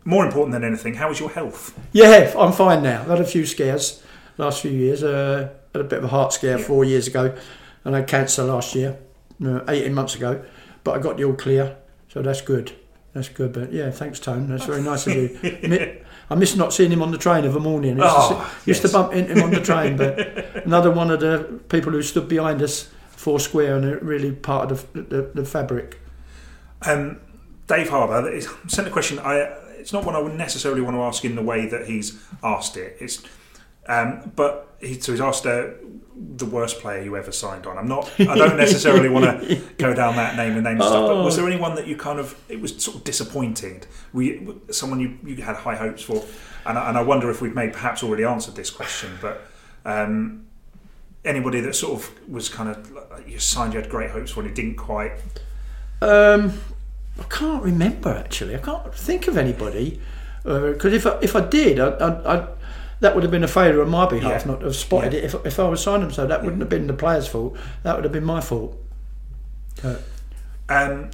more important than anything, how is your health? Yeah, I'm fine now. I've had a few scares last few years. Uh, had a bit of a heart scare Yeah. four years ago, and I had cancer last year, uh, 18 months ago. But I got the all clear, so that's good. That's good. But yeah, thanks, Tone. That's very nice of you. (laughs) I miss not seeing him on the train of a morning. I used, to, Oh, see- used to bump into him on the train, but (laughs) another one of the people who stood behind us, four square, and really part of the, the, the fabric. Um, Dave Harbour is- (laughs) sent a question. I it's not one I would necessarily want to ask in the way that he's asked it. It's um, but he, so he's asked uh, the worst player you ever signed on. I'm not. I don't (laughs) necessarily want to go down that name and name stuff. But was Oh. there anyone that you kind of it was sort of disappointed? Were you, someone you, you had high hopes for? And I, and I wonder if we've made perhaps already answered this question, but. Um, Anybody that sort of was kind of you signed, you had great hopes for, and it didn't quite. Um, I can't remember actually. I can't think of anybody because if I, if I did, I, I, I, that would have been a failure on my behalf Yeah. not to have spotted Yeah. it if, if I was signing, them. So that wouldn't have been the player's fault. That would have been my fault. Uh, Um,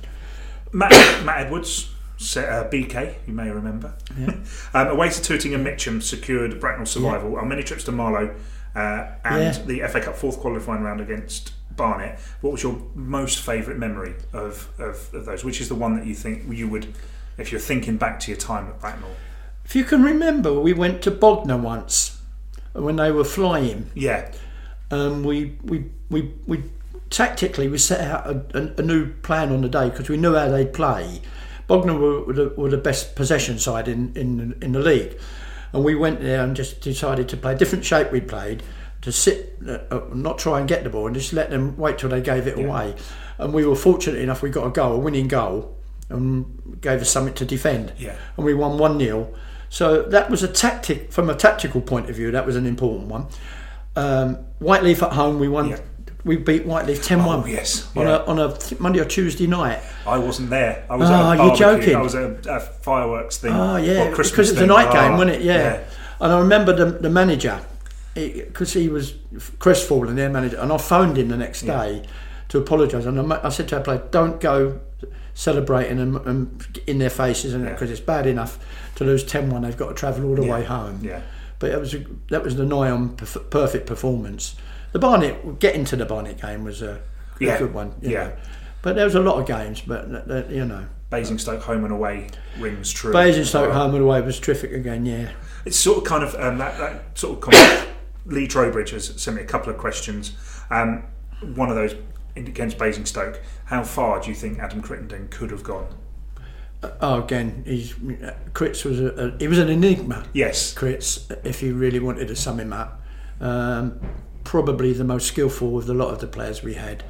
Matt, Matt Edwards, uh, BK, you may remember. (laughs) um, away to Tooting and Mitcham secured Bracknell survival on many trips to Marlow uh, and the FA Cup fourth qualifying round against Barnet. What was your most favourite memory of, of, of those? Which is the one that you think you would, if you're thinking back to your time at Bracknell? if you can remember, we went to Bognor once when they were flying. Yeah, um, we, we, we, we tactically we set out a, a, a new plan on the day because we knew how they'd play. Bognor were, were, the, were the best possession side in, in in the league, and we went there and just decided to play a different shape we played to sit, uh, uh, not try and get the ball and just let them wait till they gave it away. And we were fortunate enough we got a goal, a winning goal, and gave us something to defend. Yeah. And we won one 0 So that was a tactic from a tactical point of view. That was an important one. Um, Whyteleafe at home, we won. Yeah. We beat Whyteleafe 10 1 Oh, yes, on, yeah. a, on a Monday or Tuesday night. I wasn't there. I was Oh, at a you're joking. I was at a, a fireworks thing. Oh, yeah, Christmas because it was a night game, Oh, wasn't it? Yeah. And I remember the, the manager, because he was crestfallen, their manager, and I phoned him the next day to apologise. And I, I said to our player, don't go celebrating and, and in their faces Yeah. because it's bad enough to lose 10 1. They've got to travel all the Yeah. way home. Yeah. But it was a, that was the nigh on perf- perfect performance. The Barnet getting to the Barnet game was a, a good one. Yeah. know. But there was a lot of games, but uh, you know, Basingstoke home and away rings true. Basingstoke home and away was terrific again. Yeah, It's sort of kind of um, that, that sort of. Lee Trowbridge has sent me a couple of questions. Um, one of those against Basingstoke. How far do you think Adam Crittenden could have gone? Oh, again, he's was a, a he was an enigma. Yes. Crits, if you really wanted to sum him up, um, probably the most skillful of the lot of the players we had.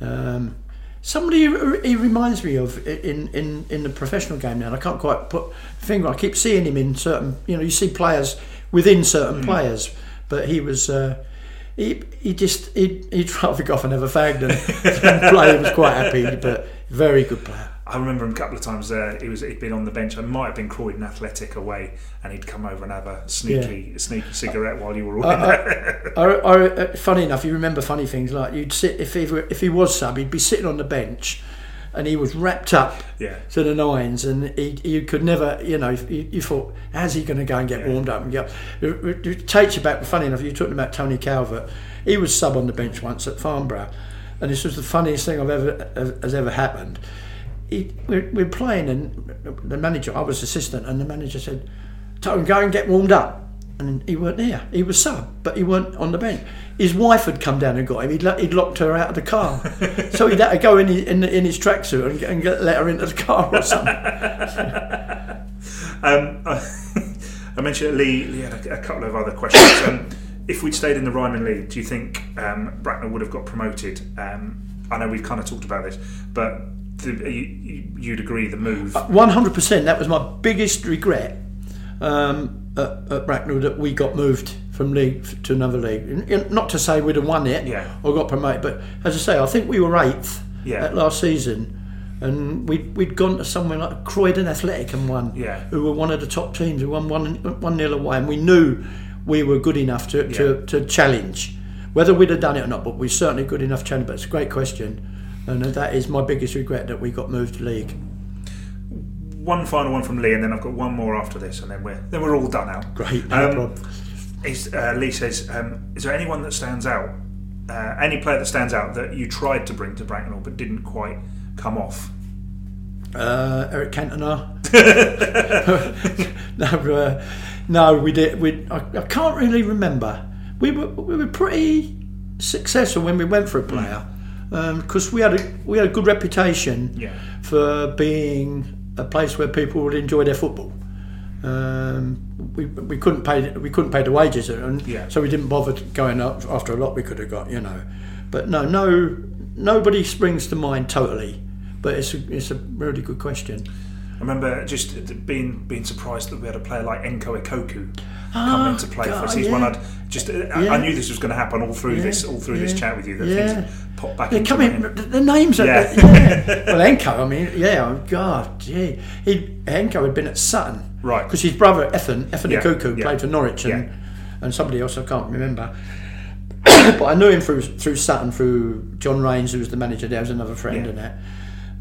Um, somebody he- he reminds me of in, in, in the professional game now. I can't quite put a finger. I keep seeing him in certain. You know, you see players within certain players, but he was. Uh, he, he just he'd, he'd (laughs) rather go off and have a fag than, than play. He was quite happy, but very good player. I remember him a couple of times there. He was he'd been on the bench. I might have been Croydon Athletic away, and he'd come over and have a sneaky sneaky cigarette while you were all I. I, (laughs) I, I, uh, funny enough, you remember funny things like you'd sit if he were, if he was sub, he'd be sitting on the bench, and he was wrapped up Yeah. to the nines, and he you could never, you know, you, you thought, how's he going to go and get warmed up and get? It, it, it takes you back. Funny enough, you're talking about Tony Calvert. He was sub on the bench once at Farnborough, and this was the funniest thing I've ever has ever happened. He, we're, we're playing, and the manager, I was assistant, and the manager said, "Tony, go and get warmed up." And he weren't there. He was sub, but he weren't on the bench. His wife had come down and got him. He'd, lo- he'd locked her out of the car, (laughs) so he'd had to go in his, in, in his tracksuit and, get, and get, let her into the car or something. (laughs) Um, (laughs) I mentioned Lee. Lee had a, a couple of other questions. Um, if we'd stayed in the Ryman League, do you think um, Bracknell would have got promoted? Um, I know we've kind of talked about this, but the, you, you'd agree the move. One hundred percent. That was my biggest regret um, at, at Bracknell that we got moved from league to another league. Not to say we'd have won it Yeah. or got promoted, but as I say, I think we were eighth Yeah. at last season, and we'd, we'd gone to somewhere like Croydon Athletic and won. Yeah. who were one of the top teams who won one one nil away, and we knew we were good enough to, to, Yeah. to challenge. Whether we'd have done it or not, but we're certainly good enough to challenge. But it's a great question, and that is my biggest regret that we got moved to league. One final one from Lee, and then I've got one more after this, and then we're then we're all done out. Great, no Um. Is, uh, Lee says, um, is there anyone that stands out? Uh, any player that stands out that you tried to bring to Bracknell but didn't quite come off? Uh, Eric Cantona. (laughs) (laughs) no, uh, no, we did. We I, I can't really remember. We were we were pretty successful when we went for a player because we had a we had a good reputation Yeah. for being a place where people would enjoy their football. Um, we, we couldn't pay we couldn't pay the wages, and Yeah. so we didn't bother going up after a lot we could have got, you know. But no, no, nobody springs to mind totally. But it's a, it's a really good question. I remember just being being surprised that we had a player like Nko Ekoku come into play for us. Ah, God, He's one. I'd just I, Yeah. I knew this was going to happen all through Yeah, this all through this chat with you. That yeah. pop back They're coming. The, names are. Yeah. Yeah. (laughs) well, Nko. I mean, yeah. Oh God, gee. He Nko had been at Sutton, Right. Because his brother Efan, Efan Yeah, yeah. played for Norwich and Yeah. and somebody else I can't remember. (coughs) but I knew him through through Sutton, through John Rains, who was the manager there, was another friend Yeah. and that.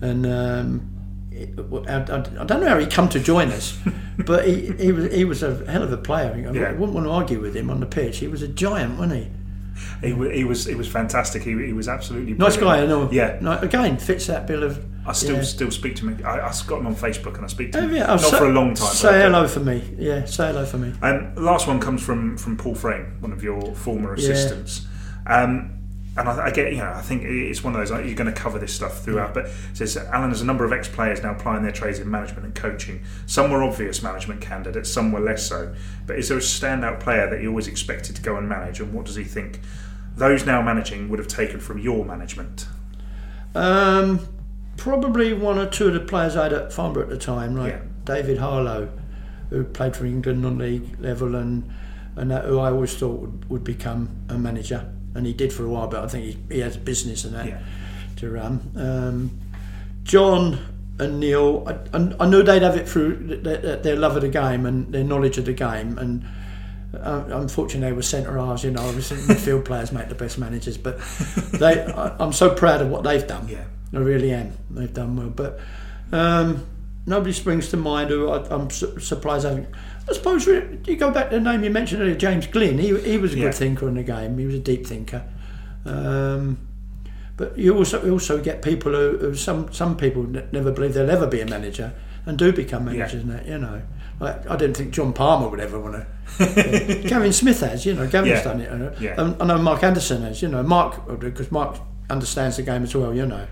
And um, I, I, I don't know how he come to join us, (laughs) but he, he was he was a hell of a player. I Yeah. wouldn't want to argue with him on the pitch. He was a giant, wasn't he? He, he was he was fantastic. He, he was absolutely Nice guy, I know. Yeah, No, again, fits that bill of. I still yeah. still speak to him. I, I've got him on Facebook and I speak to Oh, him yeah, oh, not say- for a long time. Say hello for me. Yeah, say hello for me. Um, last one comes from from Paul Frame, one of your former Yeah. assistants. Um, and I, I get, you know, I think it's one of those. Like, you're going to cover this stuff throughout, but it says Alan has a number of ex-players now applying their trades in management and coaching. Some were obvious management candidates, some were less so. But is there a standout player that he always expected to go and manage, and what does he think those now managing would have taken from your management? Um, probably one or two of the players I had at Farnborough at the time, like Yeah. David Harlow, who played for England on league level, and and that, who I always thought would, would become a manager, and he did for a while. But I think he, he has a business and that Yeah. to run. Um, John and Neil, I, I, I knew they'd have it through their, their love of the game and their knowledge of the game, and uh, unfortunately they were centre halves. You know, obviously (laughs) midfield players make the best managers, but (laughs) they, I, I'm so proud of what they've done. Yeah. I really am. They've done well, but um, nobody springs to mind who I, I'm su- surprised haven't. I suppose you go back to the name you mentioned earlier, James Glynn. He, he was a Yeah. good thinker in the game. He was a deep thinker. Um, but you also you also get people who, who some some people n- never believe they'll ever be a manager and do become managers. And that you know, like I didn't think John Palmer would ever want to. (laughs) Gavin Smith has, you know, Gavin's Yeah. done it. uh, Yeah. and I know Mark Anderson has, you know, Mark because Mark understands the game as well, you know.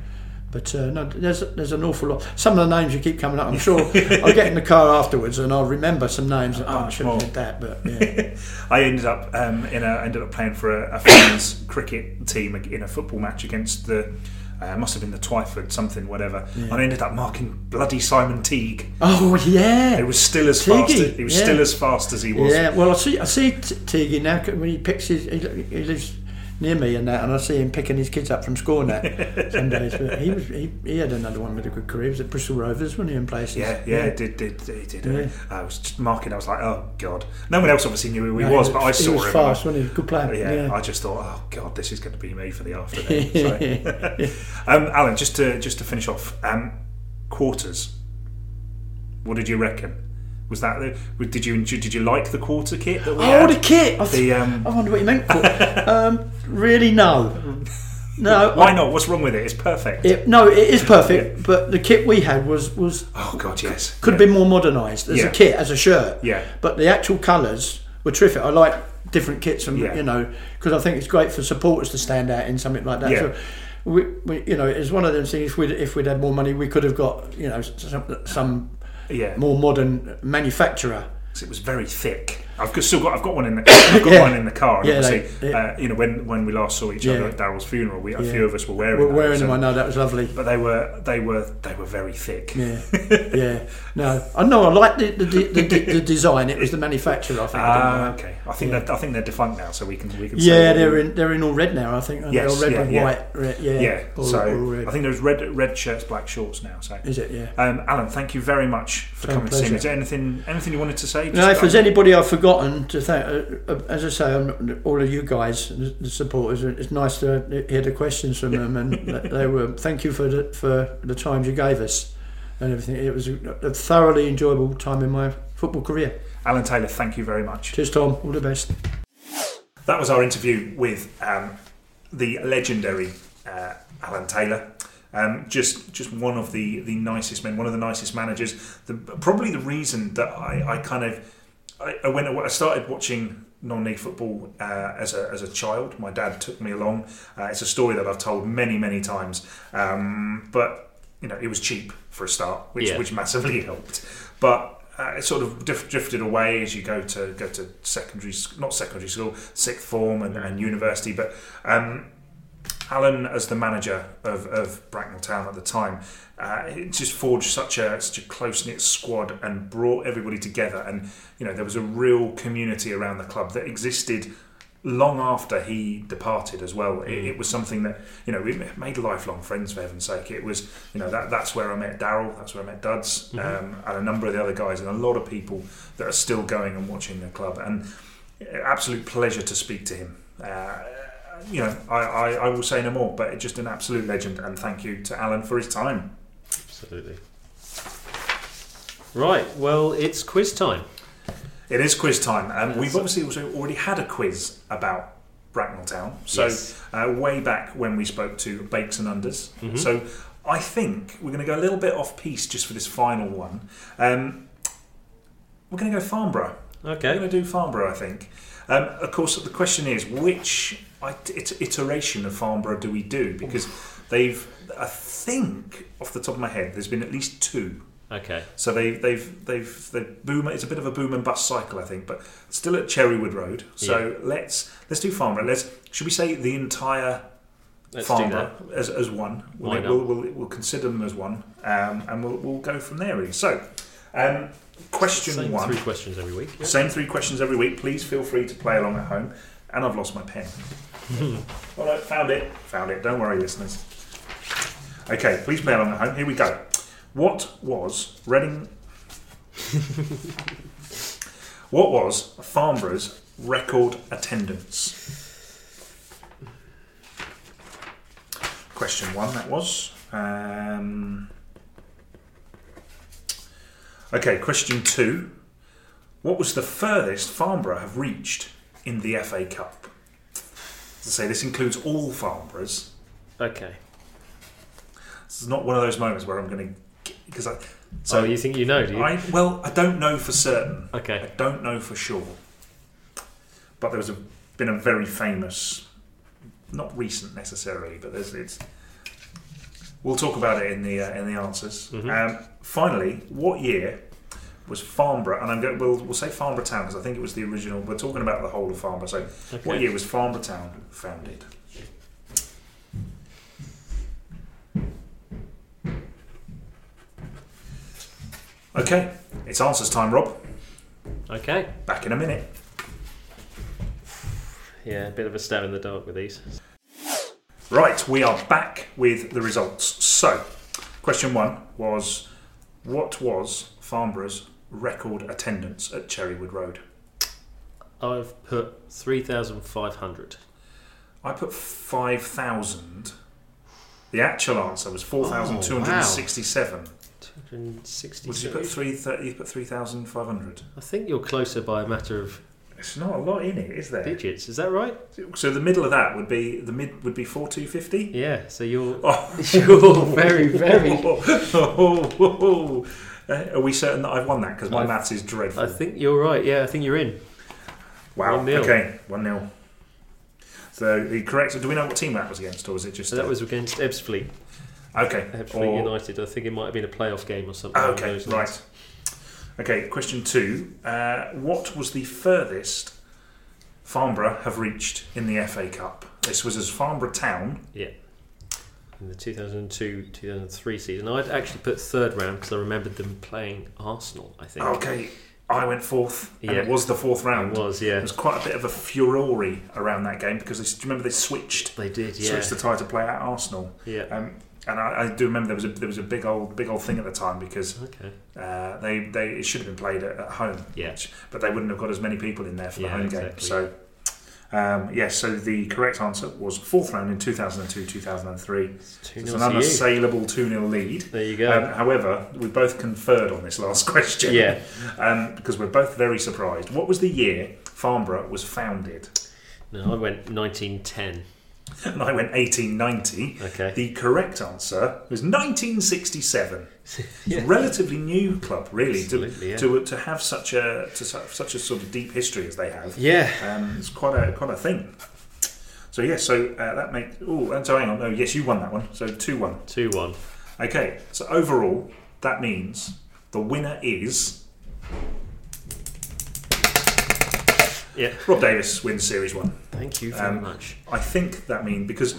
But uh, no, there's there's an awful lot. Some of the names you keep coming up, I'm sure I'll get in the car afterwards and I'll remember some names. Oh, I should have said that, but yeah. (laughs) I ended up um, in a I ended up playing for a, a friend's cricket team in a football match against the uh, must have been the Twyford something whatever. And I ended up marking bloody Simon Teague. oh yeah, It was still as fast. As, he was yeah. still as fast as he was. Yeah, well, I see, I see T- Tiggy now when he picks his. He, he lives near me and that, and I see him picking his kids up from school and that (laughs) some days. But he was he, he had another one with a good career. He was at Bristol Rovers, wasn't he, in places? Yeah, yeah, did did he did. Yeah. I was just marking. I was like, oh god. No one else obviously knew who he No, was, but I saw he was him. fast, wasn't he? Good player. yeah, Yeah, I just thought, oh god, this is going to be me for the afternoon. (laughs) So. (laughs) um, Alan, just to just to finish off, um, quarters. What did you reckon? Was that the- did you did you like the quarter kit that we Oh, had? the kit! I, The, um, I wonder what you meant. For. (laughs) um, really, no, (laughs) no. Why I- not? What's wrong with it? It's perfect. It, no, it is perfect. But the kit we had was was oh god, yes. could have been more modernised as Yeah. a kit, as a shirt. Yeah. But the actual colours were terrific. I like different kits, and Yeah. you know, because I think it's great for supporters to stand out in something like that. Yeah. So, we, we, you know, it's one of those things. If we'd, if we'd had more money, we could have got you know some, some Yeah. more modern manufacturer. it was very thick. I've got, still got I've got one in the (coughs) I've got Yeah. one in the car. And Yeah, obviously, they- uh, you know when when we last saw each other at Daryl's funeral, we, a few of us were wearing We're wearing them. I and- know that was lovely. but they were they were they were very thick. Yeah, (laughs) yeah. No, I know. I like the the, the, the, the design. It was the manufacturer. I think. Ah, know. okay. I think Yeah. I think they're defunct now, so we can we can. Yeah, they're in they're in all red now. I think. Yes, they? Or red yeah, yeah. white. Red, yeah. Yeah, all, so all red. I think there's red red shirts, black shorts now. So, Is it? Yeah. um, Alan, thank you very much for coming to see me. Is there anything anything you wanted to say? No, if there's anybody I've forgotten to thank, uh, uh, as I say, all of you guys, the supporters, it's nice to hear the questions from them, and (laughs) they were. Thank you for the for the times you gave us and everything. It was a, a thoroughly enjoyable time in my football career. Alan Taylor, thank you very much. Cheers, Tom. All the best. That was our interview with um, the legendary uh, Alan Taylor. Um, just just one of the, the nicest men, one of the nicest managers. The, probably the reason that I, I kind of I, I went I started watching non-league football uh, as a as a child. My dad took me along. Uh, it's a story that I've told many many times. Um, but you know, it was cheap for a start, which Yeah. which massively (laughs) helped. But uh, it sort of dif- drifted away as you go to go to secondary, not secondary school, sixth form and, and university. But um, Alan, as the manager of, of Bracknell Town at the time, uh, it just forged such a such a close knit squad and brought everybody together. And you know there was a real community around the club that existed long after he departed as well. It, it was something that you know we made lifelong friends for heaven's sake. It was you know that that's where I met Daryl, that's where I met Duds, um, and a number of the other guys, and a lot of people that are still going and watching the club. And absolute pleasure to speak to him. Uh, you know, I, I, I will say no more, but just an absolute legend, and thank you to Alan for his time. Absolutely. Right, well, it's quiz time. It is quiz time, and we've obviously also already had a quiz about Bracknell Town. So Yes. uh, way back when we spoke to Bakes and Unders. Mhm. So I think we're going to go a little bit off piece just for this final one. Um, we're going to go Farnborough. Okay. We're going to do Farnborough, I think. Um, of course, the question is which iteration of Farnborough do we do? Because they've, I think, off the top of my head, there's been at least two. Okay. So they, they've they've they boom. It's a bit of a boom and bust cycle, I think, but still at Cherrywood Road. So let's let's do Farnborough. Let's should we say the entire Let's Farnborough as, as one? We'll, we'll, we'll, we'll consider them as one, um, and we'll, we'll go from there. Really. So, um, question one. Same one. three questions every week. yeah? Same three questions every week. Please feel free to play along at home. And I've lost my pen. (laughs) All right, found it. Found it. Don't worry, listeners. Okay, please play along at home. Here we go. What was Reading? what was Farnborough's record attendance? Question one. That was. Um, okay, question two. What was the furthest Farnborough have reached in the FA Cup? As I say, this includes all Farnboroughs. Okay. This is not one of those moments where I'm going to because I. So you think you know, do you? I well, I don't know for certain. Okay. I don't know for sure. But there was a, been a very famous, not recent necessarily, but there's it's. We'll talk about it in the uh, in the answers. Mhm. Um, finally, what year was Farnborough? And I'm going. We'll, we'll say Farnborough Town because I think it was the original. We're talking about the whole of Farnborough. So, Okay. what year was Farnborough Town founded? Okay, it's answers time, Rob. Okay. Back in a minute. Yeah, a bit of a stab in the dark with these. Right, we are back with the results. So, question one was what was Farnborough's record attendance at Cherrywood Road? I've put 3,500. I put 5,000. The actual answer was 4,267. 260. What did you put? Three, you put 3,500. I think you're closer by a matter of It's not a lot in it, is there? digits. Is that right? So the middle of that would be the mid would be 4,250. Yeah. So you're Oh. (laughs) you're very very. (laughs) Uh, Are we certain that I've won that? Because my maths is dreadful. I think you're right. Yeah, I think you're in. Wow. 1-0. Okay, one 0 So the correct. Do we know what team that was against, or was it just? So that uh, was against Ebbsfleet. Okay. Or- United. I think it might have been a playoff game or something. Okay, right. Okay, question two. Uh, what was the furthest Farnborough have reached in the FA Cup? This was as Farnborough Town. Yeah. In the 2002-2003 season, I'd actually put third round because I remembered them playing Arsenal. I think. Okay, I went fourth, and Yeah. it was the fourth round. It was. There was quite a bit of a furore around that game because they, do you remember they switched They did. Yeah. switched the tie to play at Arsenal. Yeah. Um, and I, I do remember there was a there was a big old big old thing at the time because Okay. uh, they they it should have been played at, at home, Yeah. which- but they wouldn't have got as many people in there for the Yeah, home game. So um, yes, so the correct answer was fourth round in 2002 2003. Two It's nil an to you. unassailable 2 0 lead. There you go. Um, however, we both conferred on this last (laughs) question. yeah. Um, because we're both very surprised. What was the year Farnborough was founded? No, I went 1910. (laughs) And I went 1890. Okay. The correct answer was 1967. (laughs) Yeah. It's a relatively new club, really, to, yeah. to to have such a to such a sort of deep history as they have. Yeah. Um, it's quite a quite a thing. So yeah, so uh, that makes. Oh, and so hang on. No, yes, you won that one. So two one. Two one. Okay. So overall, that means the winner is Yeah. Rob Davies wins Series One. Thank you very Um, much. I think that means because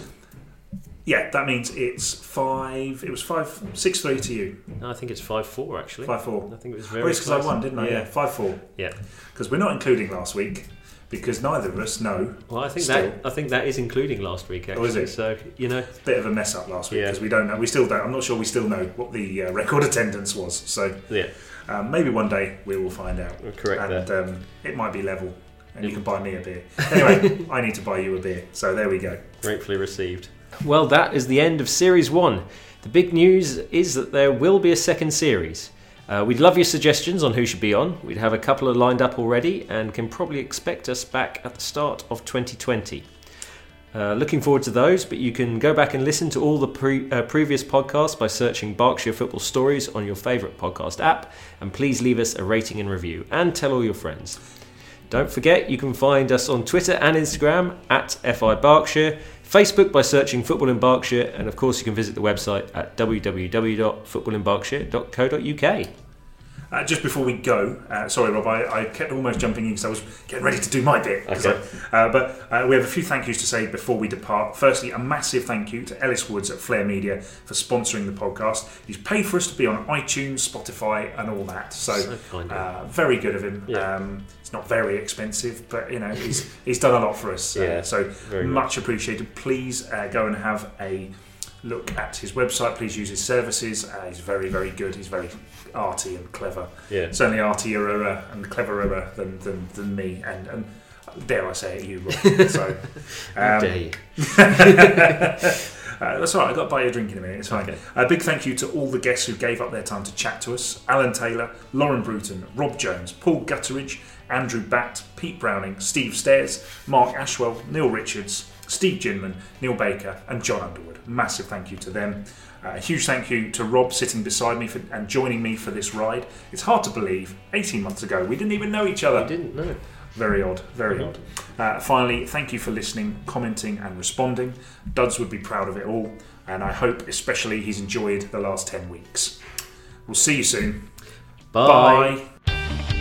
Yeah, that means it's five. It was five, six three to you. No, I think it's five four actually. Five four. I think it was Oh, very. it's because I won, didn't I? Yeah, five four. Yeah. Because we're not including last week because neither of us know. Well, I think Still. that I think that is including last week actually. Oh, is it? So you know, a Bit of a mess up last week Yeah. because we don't know. We still don't. I'm not sure we still know what the uh, record attendance was. So yeah, um, maybe one day we will find out. correct and that. um, it might be level, and you can buy me a beer. Anyway, (laughs) I need to buy you a beer. So there we go. Gratefully received. Well, that is the end of series one. The big news is that there will be a second series. Uh, we'd love your suggestions on who should be on. We'd have a couple of lined up already and can probably expect us back at the start of 2020. Uh, looking forward to those, but you can go back and listen to all the pre- uh, previous podcasts by searching Berkshire Football Stories on your favourite podcast app. And please leave us a rating and review and tell all your friends. Don't forget, you can find us on Twitter and Instagram at FI Berkshire, Facebook by searching Football in Berkshire, and of course, you can visit the website at www.footballinberkshire.co.uk. Uh, just before we go, uh, sorry, Rob, I, I kept almost jumping in because I was getting ready to do my bit. Okay. I- uh, but uh, we have a few thank yous to say before we depart. Firstly, a massive thank you to Ellis Woods at Flair Media for sponsoring the podcast. He's paid for us to be on iTunes, Spotify, and all that. So, So kind of uh, very good of him. Yeah. Um, not very expensive, but you know he's (laughs) he's done a lot for us. Uh, Yeah, so much appreciated. Please uh, go and have a look at his website. Please use his services. Uh, he's very very good. He's very arty and clever Yeah. certainly artier and cleverer than, than, than me, and, and dare I say it, you, Rob. (laughs) So, um, dare you. (laughs) uh, that's all right. I've got to buy you a drink in a minute. It's fine. Okay. A big thank you to all the guests who gave up their time to chat to us: Alan Taylor, Lauren Bruton, Rob Jones, Paul Gutteridge, Andrew Batt, Pete Browning, Steve Stairs, Mark Ashwell, Neil Richards, Steve Ginman, Neil Baker, and John Underwood. Massive thank you to them. Uh, a huge thank you to Rob sitting beside me for, and joining me for this ride. It's hard to believe. 18 months ago, we didn't even know each other. I didn't know. Very odd, very odd. Uh, finally, thank you for listening, commenting, and responding. Duds would be proud of it all, and I hope especially he's enjoyed the last 10 weeks. We'll see you soon. Bye. Bye.